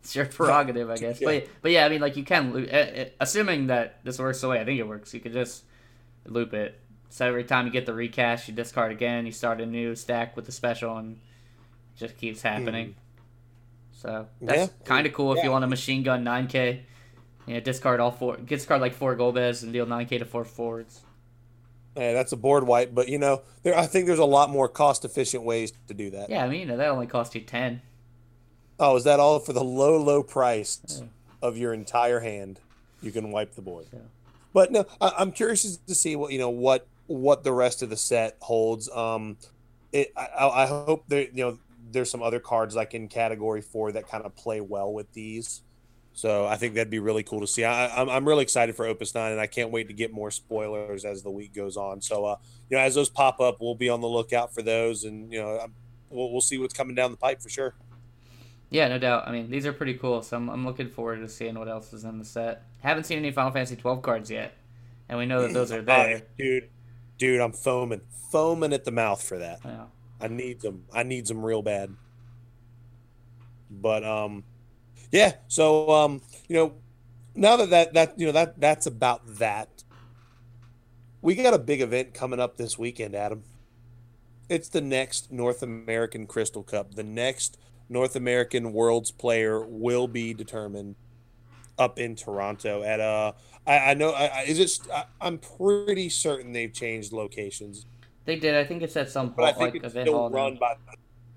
it's your prerogative, I guess. yeah. But but yeah, I mean, like you can, eh, eh, assuming that this works the way I think it works, you could just loop it. So every time you get the recast, you discard again, you start a new stack with the special, and it just keeps happening. Mm. So that's yeah. kind of cool if yeah. you want a machine gun 9K. You know, discard all four, discard like four Golbez and deal 9K to four forwards. Yeah, that's a board wipe, but you know, there I think there's a lot more cost efficient ways to do that. Yeah, I mean, you know, that only costs you ten. Oh, is that all for the low, low price yeah. of your entire hand? You can wipe the board. Yeah. But no, I, am curious to see what you know what what the rest of the set holds. Um, it, I, I hope there you know there's some other cards like in category four that kind of play well with these. So I think that'd be really cool to see. I, am I'm, I'm really excited for Opus Nine, and I can't wait to get more spoilers as the week goes on. So uh, you know, as those pop up, we'll be on the lookout for those, and you know, we'll we'll see what's coming down the pipe for sure. Yeah, no doubt. I mean, these are pretty cool, so I'm, I'm looking forward to seeing what else is in the set. Haven't seen any Final Fantasy 12 cards yet, and we know that those are there. dude, dude, I'm foaming, foaming at the mouth for that. Yeah. I need them. I need them real bad. But um, yeah. So um, you know, now that that that you know that that's about that. We got a big event coming up this weekend, Adam. It's the next North American Crystal Cup. The next North American Worlds player will be determined up in Toronto at uh I, I know I, is it I, am pretty certain they've changed locations. They did. I think it's at some point. But I think like it's still run by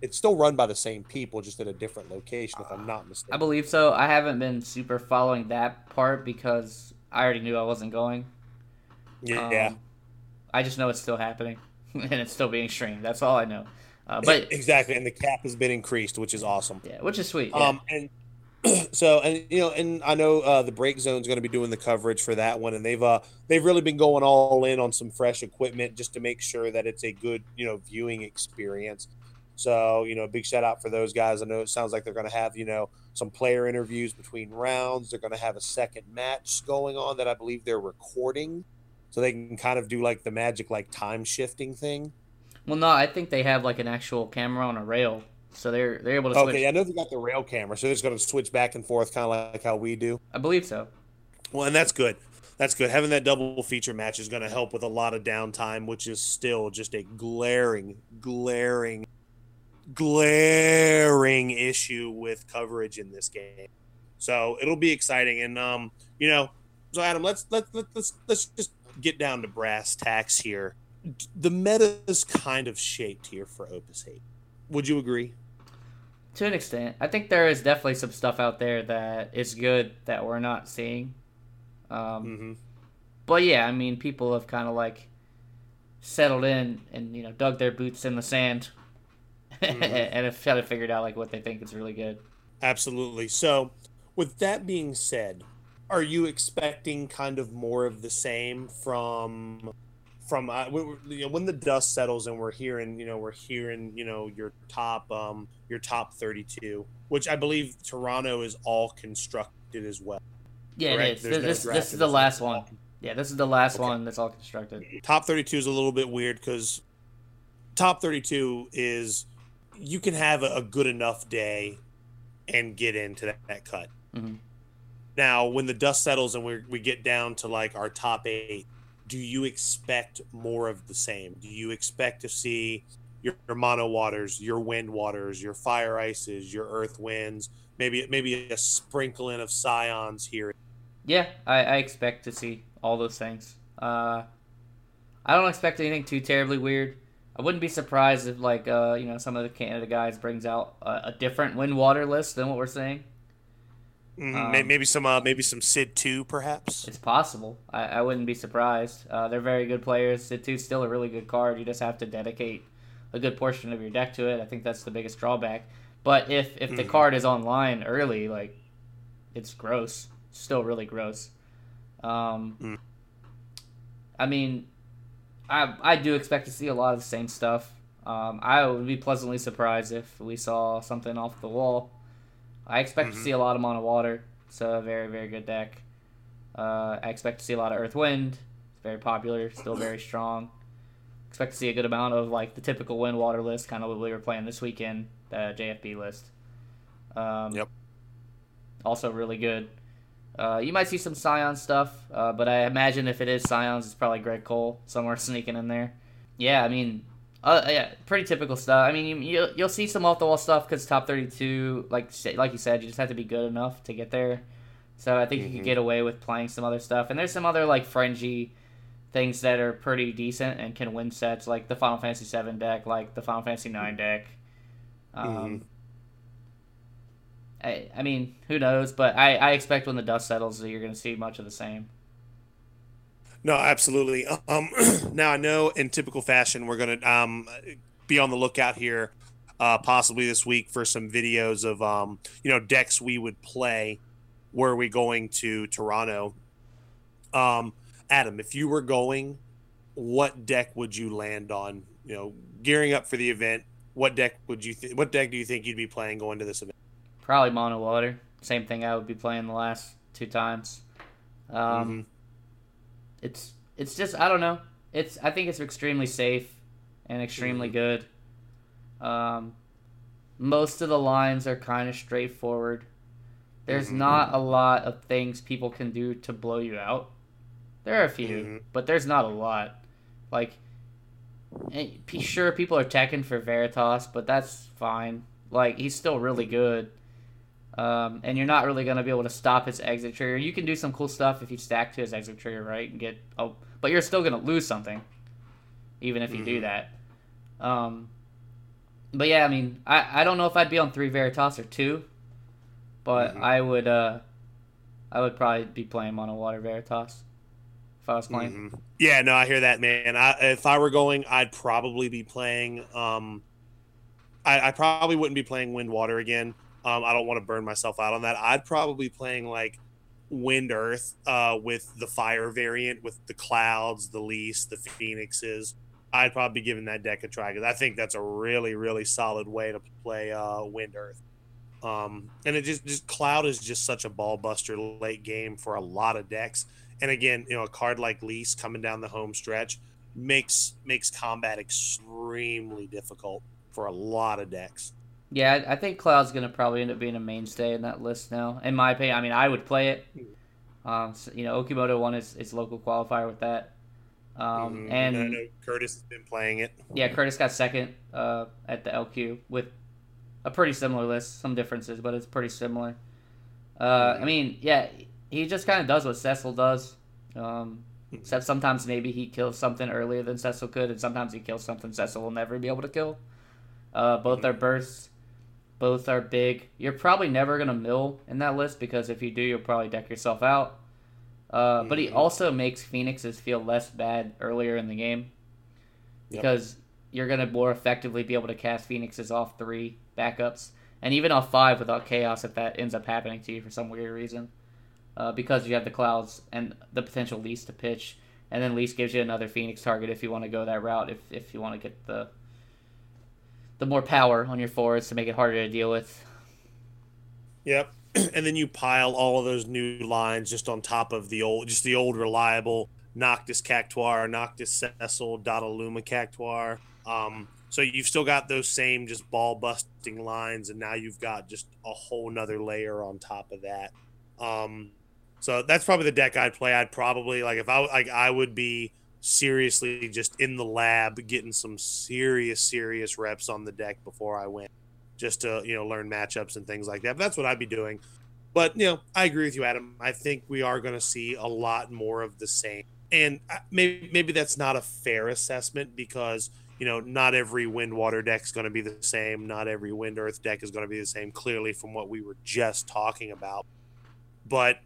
it's still run by the same people, just at a different location, if I'm not mistaken. I believe so. I haven't been super following that part because I already knew I wasn't going. Yeah. Um, I just know it's still happening and it's still being streamed. That's all I know. Uh, but exactly, and the cap has been increased, which is awesome. Yeah, which is sweet. Yeah. Um, and so and you know, and I know uh, the break zone's going to be doing the coverage for that one, and they've uh they've really been going all in on some fresh equipment just to make sure that it's a good you know viewing experience. So, you know, big shout out for those guys. I know it sounds like they're going to have, you know, some player interviews between rounds. They're going to have a second match going on that I believe they're recording. So they can kind of do like the magic, like time shifting thing. Well, no, I think they have like an actual camera on a rail. So they're they're able to switch. Okay, I know they got the rail camera, so they're just going to switch back and forth, kind of like how we do. I believe so. Well, and that's good. That's good. Having that double feature match is going to help with a lot of downtime, which is still just a glaring, glaring glaring issue with coverage in this game. So it'll be exciting, and um, you know, so Adam, let's let's let's let's just get down to brass tacks here. The meta is kind of shaped here for Opus Eight. Would you agree? To an extent, I think there is definitely some stuff out there that is good that we're not seeing. Um, mm-hmm. but yeah, I mean, people have kind of like settled in and you know dug their boots in the sand mm-hmm. and have kind of figured out like what they think is really good. Absolutely. So, with that being said, are you expecting kind of more of the same from from uh, when the dust settles and we're hearing you know we're hearing you know your top um your top 32 which i believe toronto is all constructed as well yeah it is. this, no this is the last one yeah this is the last okay. one that's all constructed top 32 is a little bit weird because top 32 is you can have a, a good enough day and get into that, that cut mm-hmm. now when the dust settles and we we get down to like our top eight do you expect more of the same? Do you expect to see your, your mono waters, your wind waters, your fire ices, your earth winds, maybe maybe a sprinkling of scions here? Yeah, I, I expect to see all those things. Uh, I don't expect anything too terribly weird. I wouldn't be surprised if like uh, you know some of the Canada guys brings out a, a different wind water list than what we're seeing. Mm-hmm. Um, maybe some, uh, maybe some Cid two, perhaps. It's possible. I, I wouldn't be surprised. Uh, they're very good players. Cid two's still a really good card. You just have to dedicate a good portion of your deck to it. I think that's the biggest drawback. But if if the mm-hmm. card is online early, like, it's gross. still really gross. Um, mm. I mean, I I do expect to see a lot of the same stuff. Um, I would be pleasantly surprised if we saw something off the wall. I expect mm-hmm. to see a lot of Mono Water. It's a very, very good deck. Uh, I expect to see a lot of Earth Wind. It's very popular, still very strong. Expect to see a good amount of like the typical Wind Water list, kind of what we were playing this weekend, the JFB list. Um, yep. Also really good. Uh, you might see some Scion stuff, uh, but I imagine if it is Scions, it's probably Greg Cole somewhere sneaking in there. Yeah, I mean, uh, yeah, pretty typical stuff. I mean, you, will you'll see some off the wall stuff because top thirty two, like like you said, you just have to be good enough to get there. So I think mm-hmm. you could mm-hmm. get away with playing some other stuff, and there's some other like fringy things that are pretty decent and can win sets, like the Final Fantasy seven deck, like the Final Fantasy nine deck. Um, mm-hmm. I, I mean, who knows? But I, I expect when the dust settles that you're going to see much of the same. No, absolutely. Um, now I know in typical fashion we're gonna um, be on the lookout here, uh, possibly this week for some videos of um, you know decks we would play. Were we going to Toronto? Um, Adam, if you were going, what deck would you land on? You know, gearing up for the event, what deck would you? Th- what deck do you think you'd be playing going to this event? Probably mono water. Same thing I would be playing the last two times. Um, mm-hmm it's it's just I don't know. It's I think it's extremely safe and extremely mm-hmm. good. Um, most of the lines are kind of straightforward. There's mm-hmm. not a lot of things people can do to blow you out. There are a few, mm-hmm. but there's not a lot. Like, eh, sure, people are teching for Veritas, but that's fine. Like, he's still really good. Um, and you're not really going to be able to stop his exit trigger. You can do some cool stuff if you stack to his exit trigger, right? And get oh, but you're still going to lose something, even if you mm-hmm. do that. Um, but yeah, I mean, I, I don't know if I'd be on three Veritas or two, but mm-hmm. I would uh, I would probably be playing on a Water Veritas if I was playing. Mm-hmm. Yeah, no, I hear that, man. I, if I were going, I'd probably be playing. Um, I, I probably wouldn't be playing Wind Water again. Um, I don't want to burn myself out on that. I'd probably playing like Wind Earth uh, with the Fire variant, with the Clouds, the Lease, the Phoenixes. I'd probably be giving that deck a try because I think that's a really, really solid way to play uh, Wind Earth. Um, and it just, just Cloud is just such a ball buster late game for a lot of decks. And again, you know, a card like Lease coming down the home stretch makes makes combat extremely difficult for a lot of decks. Yeah, I think Cloud's gonna probably end up being a mainstay in that list now. In my opinion, I mean, I would play it. Um, so, you know, Okimoto won his, his local qualifier with that. Um, mm, and Curtis has been playing it. Yeah, Curtis got second uh, at the LQ with a pretty similar list. Some differences, but it's pretty similar. Uh, I mean, yeah, he just kind of does what Cecil does. Um, except sometimes maybe he kills something earlier than Cecil could, and sometimes he kills something Cecil will never be able to kill. Uh, both their bursts. Both are big. You're probably never going to mill in that list because if you do, you'll probably deck yourself out. Uh, mm-hmm. But he mm-hmm. also makes Phoenixes feel less bad earlier in the game because yep. you're going to more effectively be able to cast Phoenixes off three backups and even off five without chaos if that ends up happening to you for some weird reason. Uh, because you have the clouds and the potential least to pitch, and then least gives you another Phoenix target if you want to go that route. If if you want to get the the more power on your forwards to make it harder to deal with. Yep, and then you pile all of those new lines just on top of the old, just the old reliable Noctis Cactuar, Noctis Cecil, Dadaluma Cactuar. Um, so you've still got those same just ball busting lines, and now you've got just a whole nother layer on top of that. Um, so that's probably the deck I'd play. I'd probably like if I like I would be seriously just in the lab getting some serious serious reps on the deck before I went, just to you know learn matchups and things like that. But that's what I'd be doing. But you know, I agree with you, Adam. I think we are going to see a lot more of the same, and maybe maybe that's not a fair assessment because you know, not every wind water deck is going to be the same. Not every wind earth deck is going to be the same, clearly, from what we were just talking about. But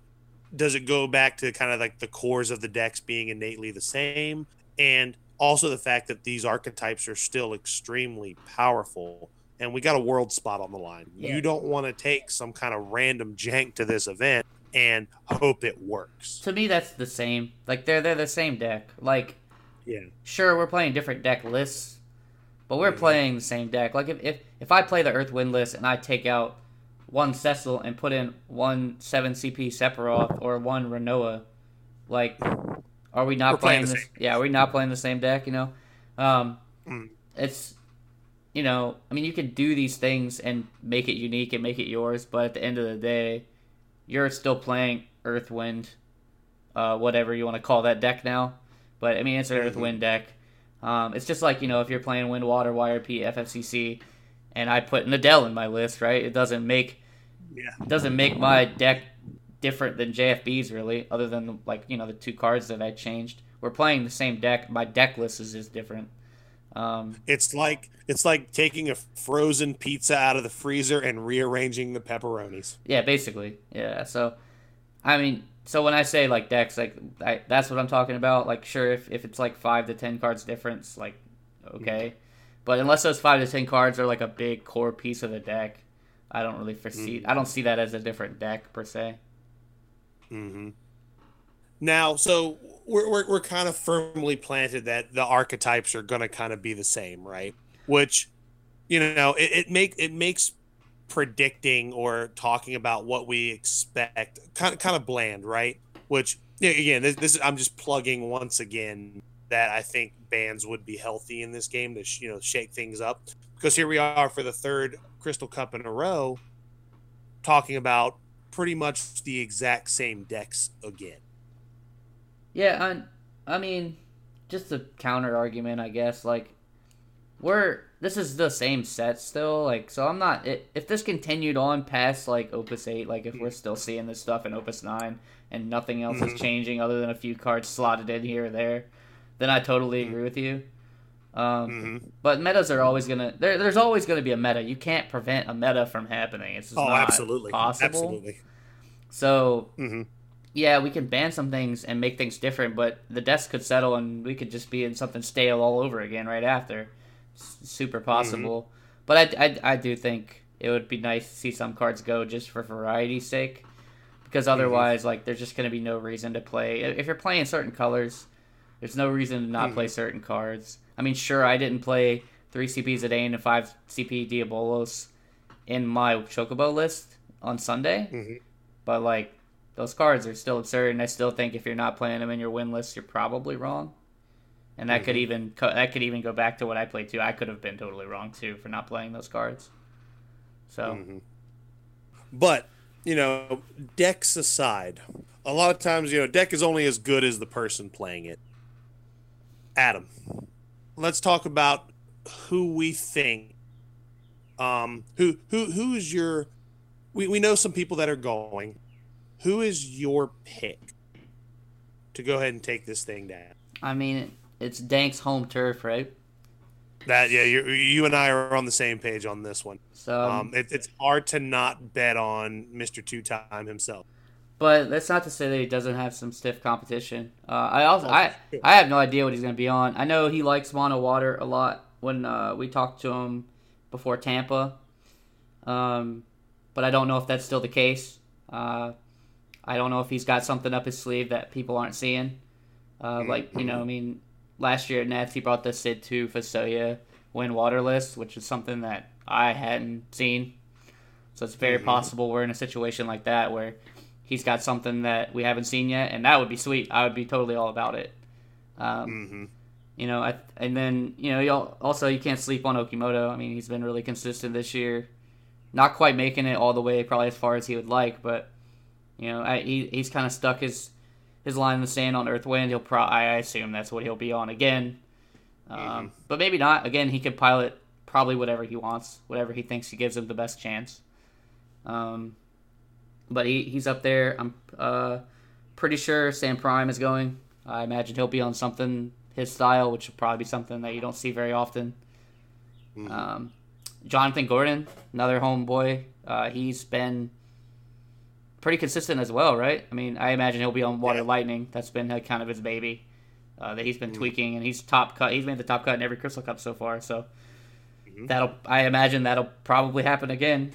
does it go back to kind of like the cores of the decks being innately the same? And also the fact that these archetypes are still extremely powerful. And we got a world spot on the line. Yeah. You don't want to take some kind of random jank to this event and hope it works. To me, that's the same. Like they're they're the same deck. Like yeah. Sure, we're playing different deck lists, but we're playing the same deck. Like if, if if I play the Earth Wind list and I take out one Cecil and put in one seven CP Sephiroth or one Rinoa, like are we not playing, playing this? Yeah, are we not playing the same deck? You know, um, mm. it's you know, I mean, you can do these things and make it unique and make it yours, but at the end of the day, you're still playing Earth Wind, uh, whatever you want to call that deck now. But I mean, it's an Earth Wind deck. Um, it's just like you know, if you're playing Wind, Water, YRP, FFCC, and I put Nadell in my list, right? It doesn't make yeah. it doesn't make my deck different than JFB's really, other than like you know the two cards that I changed. We're playing the same deck. My deck list is just different. Um, it's like it's like taking a frozen pizza out of the freezer and rearranging the pepperonis. Yeah, basically. Yeah. So, I mean, so when I say like decks, like I, that's what I'm talking about. Like, sure, if, if it's like five to ten cards difference, like okay, but unless those five to ten cards are like a big core piece of the deck, I don't really foresee. Mm-hmm. I don't see that as a different deck per se. Hmm. Now, so we're, we're we're kind of firmly planted that the archetypes are going to kind of be the same, right? Which, you know, it, it make it makes predicting or talking about what we expect kind of kind of bland, right? Which again, this, this I'm just plugging once again that I think bans would be healthy in this game to you know shake things up because here we are for the third Crystal Cup in a row talking about pretty much the exact same decks again. Yeah, I, I mean, just a counter argument, I guess. Like, we're this is the same set still like so i'm not It, if this continued on past like opus 8 like if we're still seeing this stuff in opus 9 and nothing else mm-hmm. is changing other than a few cards slotted in here or there then i totally agree with you um, mm-hmm. but metas are always gonna there, there's always gonna be a meta you can't prevent a meta from happening it's just oh, not absolutely possible absolutely so mm-hmm. yeah we can ban some things and make things different but the desk could settle and we could just be in something stale all over again right after super possible. Mm-hmm. But I, I, I do think it would be nice to see some cards go just for variety's sake, because mm-hmm. otherwise, mm-hmm. like, there's just going to be no reason to play. If you're playing certain colors, there's no reason to not mm-hmm. play certain cards. I mean, sure, I didn't play three CPs CP Zidane and five CP Diabolos in my Chocobo list on Sunday, mm-hmm. but like those cards are still absurd, and I still think if you're not playing them in your win list, you're probably wrong and that mm-hmm. could even that could even go back to what I played too. I could have been totally wrong too for not playing those cards. So, mm-hmm. but you know, decks aside, a lot of times you know, deck is only as good as the person playing it. Adam, let's talk about who we think, um, who who who is your. We we know some people that are going. Who is your pick to go ahead and take this thing down? I mean, it's Dank's home turf, right? That yeah, you you and I are on the same page on this one. So um, it, it's hard to not bet on Mister Two Time himself. But that's not to say that he doesn't have some stiff competition. Uh, I also I I have no idea what he's going to be on. I know he likes mono water a lot. When uh, we talked to him before Tampa, um, but I don't know if that's still the case. Uh, I don't know if he's got something up his sleeve that people aren't seeing. Uh, like you know, I mean, last year at Nets he brought the Cid to Fusoya win waterless, which is something that I hadn't seen. So it's very mm-hmm. possible we're in a situation like that where he's got something that we haven't seen yet, and that would be sweet. I would be totally all about it. Um, mm-hmm. You know, I, and then you know, you also you can't sleep on Okimoto. I mean, he's been really consistent this year. Not quite making it all the way, probably as far as he would like, but you know, I, he he's kind of stuck his his line in the sand on Earthwind. He'll pro I assume that's what he'll be on again. Um, mm-hmm. But maybe not. Again, he could pilot probably whatever he wants, whatever he thinks he gives him the best chance. Um, but he, he's up there. I'm uh, pretty sure Sam Prime is going. I imagine he'll be on something his style, which will probably be something that you don't see very often. Mm-hmm. Um, Jonathan Gordon, another homeboy. Uh, he's been pretty consistent as well, right? I mean, I imagine he'll be on Water yeah. Lightning. That's been kind of his baby uh, that he's been mm-hmm. tweaking, and he's top cut. He's made the top cut in every Crystal Cup so far. So mm-hmm. that'll, I imagine, that'll probably happen again.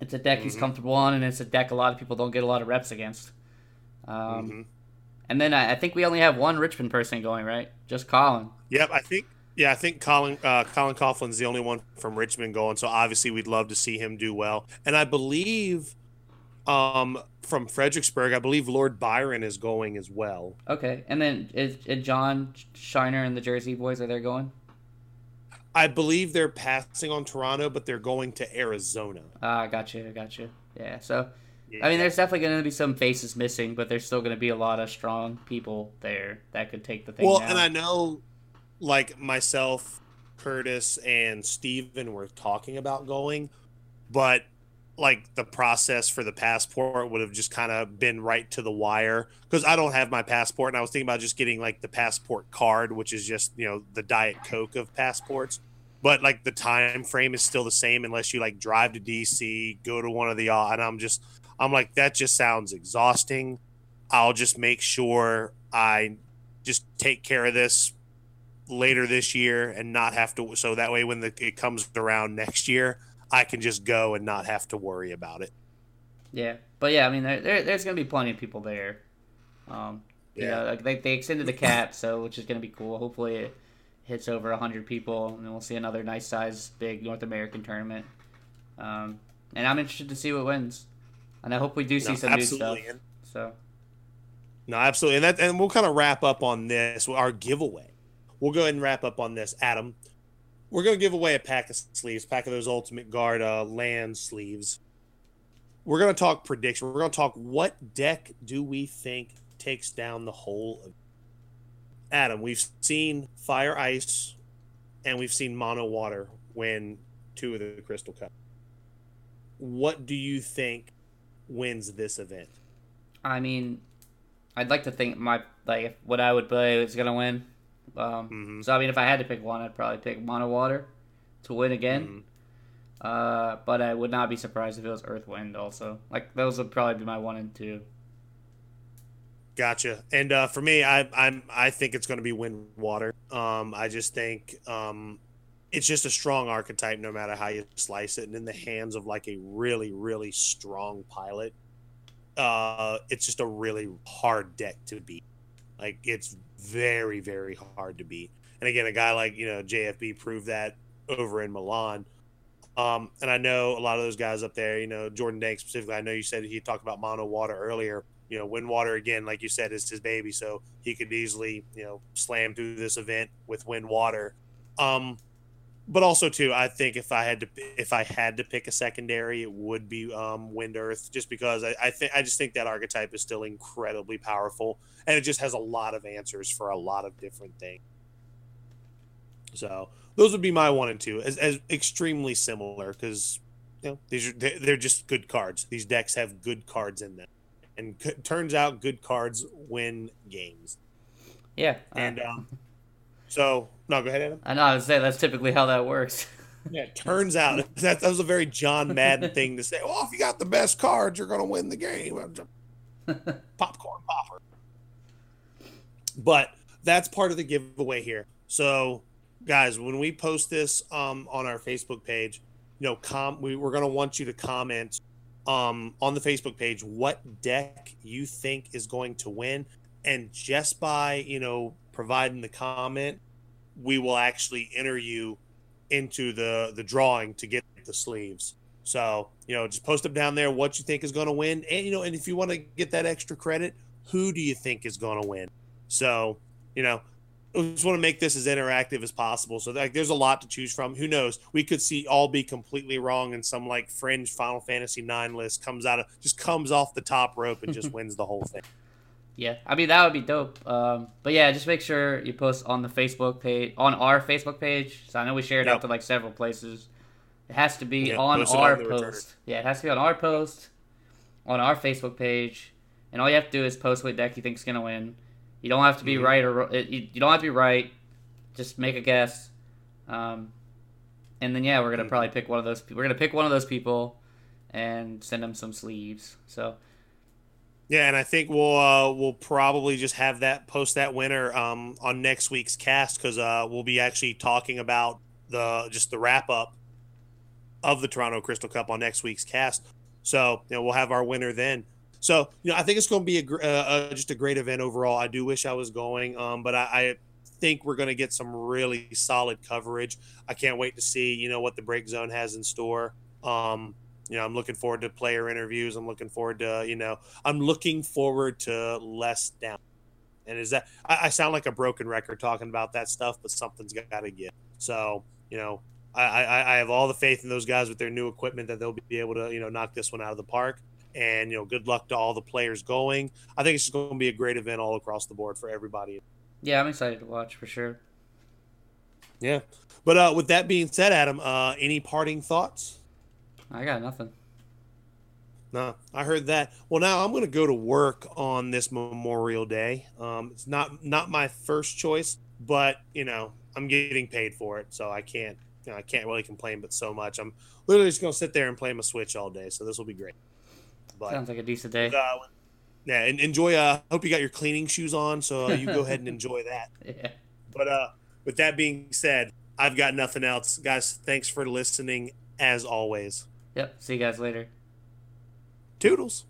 It's a deck mm-hmm. he's comfortable on, and it's a deck a lot of people don't get a lot of reps against. Um, mm-hmm. and then I, I, think we only have one Richmond person going, right? Just Colin. Yep, I think. Yeah, I think Colin uh, Colin Coughlin's the only one from Richmond going. So obviously, we'd love to see him do well. And I believe um, from Fredericksburg, I believe Lord Byron is going as well. Okay, and then is, is John Shiner and the Jersey Boys are they going? I believe they're passing on Toronto, but they're going to Arizona. Ah, uh, gotcha, I gotcha. Yeah, so yeah. I mean, there's definitely going to be some faces missing, but there's still going to be a lot of strong people there that could take the thing. Well, down. and I know, like myself, Curtis, and Steven were talking about going, but like the process for the passport would have just kind of been right to the wire. Because I don't have my passport and I was thinking about just getting like the passport card which is just you know the diet coke of passports. But like the time frame is still the same unless you like drive to DC go to one of the and I'm just I'm like that just sounds exhausting. I'll just make sure I just take care of this later this year and not have to so that way when the, it comes around next year I can just go and not have to worry about it. Yeah, but yeah, I mean, there, there there's gonna be plenty of people there. Um, yeah, you know, like they they extended the cap, so which is gonna be cool. Hopefully, it hits over hundred people, and we'll see another nice size big North American tournament. Um, and I'm interested to see what wins, and I hope we do see no, some new stuff. So. No, absolutely, and that, and we'll kind of wrap up on this. Our giveaway. We'll go ahead and wrap up on this, Adam we're going to give away a pack of sleeves, pack of those Ultimate Guard uh, land sleeves. We're going to talk prediction. We're going to talk what deck do we think takes down the whole of Adam, we've seen Fire Ice and we've seen Mono Water win two of the Crystal Cup. What do you think wins this event? I mean, I'd like to think my like what I would play is gonna win. Um, mm-hmm. So I mean, if I had to pick one, I'd probably pick Mono Water to win again. Mm-hmm. Uh, but I would not be surprised if it was Earth Wind also. Like those would probably be my one and two. Gotcha. And uh, for me, I I'm I think it's going to be Wind Water. Um, I just think um, it's just a strong archetype, no matter how you slice it. And in the hands of like a really really strong pilot, uh, it's just a really hard deck to beat. Like it's very, very hard to beat. And again, a guy like, you know, JFB proved that over in Milan. Um, and I know a lot of those guys up there, you know, Jordan Dank specifically, I know you said he talked about mono water earlier. You know, wind water again, like you said, is his baby. So he could easily, you know, slam through this event with wind water. Um, but also too, I think if I had to if I had to pick a secondary, it would be um, Wind Earth, just because I, I think I just think that archetype is still incredibly powerful, and it just has a lot of answers for a lot of different things. So those would be my one and two, as, as extremely similar because you know these are they're just good cards. These decks have good cards in them, and c- turns out good cards win games. Yeah, and um, so no, go ahead, Adam. I know. I was saying that's typically how that works. yeah, it turns out that, that was a very John Madden thing to say. Well, if you got the best cards, you're going to win the game. popcorn popper. But that's part of the giveaway here. So, guys, when we post this um, on our Facebook page, you know, com we, we're gonna want you to comment um, on the Facebook page what deck you think is going to win, and just by you know providing the comment, we will actually enter you into the the drawing to get the sleeves. So you know, just post them down there what you think is going to win, and you know, and if you want to get that extra credit, who do you think is going to win? So you know, I just want to make this as interactive as possible. So like, there's a lot to choose from. Who knows? We could see all be completely wrong, and some like fringe Final Fantasy Nine list comes out of just comes off the top rope and just wins the whole thing. Yeah, I mean that would be dope. Um, but yeah, just make sure you post on the Facebook page, on our Facebook page. So I know we share it yep. out to like several places. It has to be on our on post. Yeah, it has to be on our post, on our Facebook page, and all you have to do is post what deck you think is gonna win. You don't have to be mm-hmm. right or you, you don't have to be right. Just make a guess, um, and then yeah, we're gonna mm-hmm. probably pick one of those. We're gonna pick one of those people and send them some sleeves. So yeah, and I think we'll uh, we'll probably just have that post that winner um, on next week's cast because uh, we'll be actually talking about the just the wrap up of the Toronto Crystal Cup on next week's cast. So you know we'll have our winner then. So you know I think it's going to be a, uh, uh, just a great event overall. I do wish I was going, um, but I, I think we're going to get some really solid coverage. I can't wait to see you know what the break zone has in store. Um, you know, I'm looking forward to player interviews. I'm looking forward to, you know, I'm looking forward to less down. And is that I, I sound like a broken record talking about that stuff, but something's got to give. So, you know, I, I, I have all the faith in those guys with their new equipment that they'll be able to, you know, knock this one out of the park. And you know, good luck to all the players going. I think it's just going to be a great event all across the board for everybody. Yeah, I'm excited to watch for sure. Yeah, but uh, with that being said, Adam, uh, any parting thoughts? I got nothing. No, I heard that. Well, now I'm going to go to work on this Memorial Day. Um, it's not not my first choice, but you know I'm getting paid for it, so I can't you know, I can't really complain. But so much, I'm literally just going to sit there and play my Switch all day. So this will be great. But, Sounds like a decent day. Uh, yeah, and enjoy. Uh, hope you got your cleaning shoes on, so uh, you go ahead and enjoy that. Yeah. But uh, with that being said, I've got nothing else, guys. Thanks for listening, as always. Yep. See you guys later. Toodles.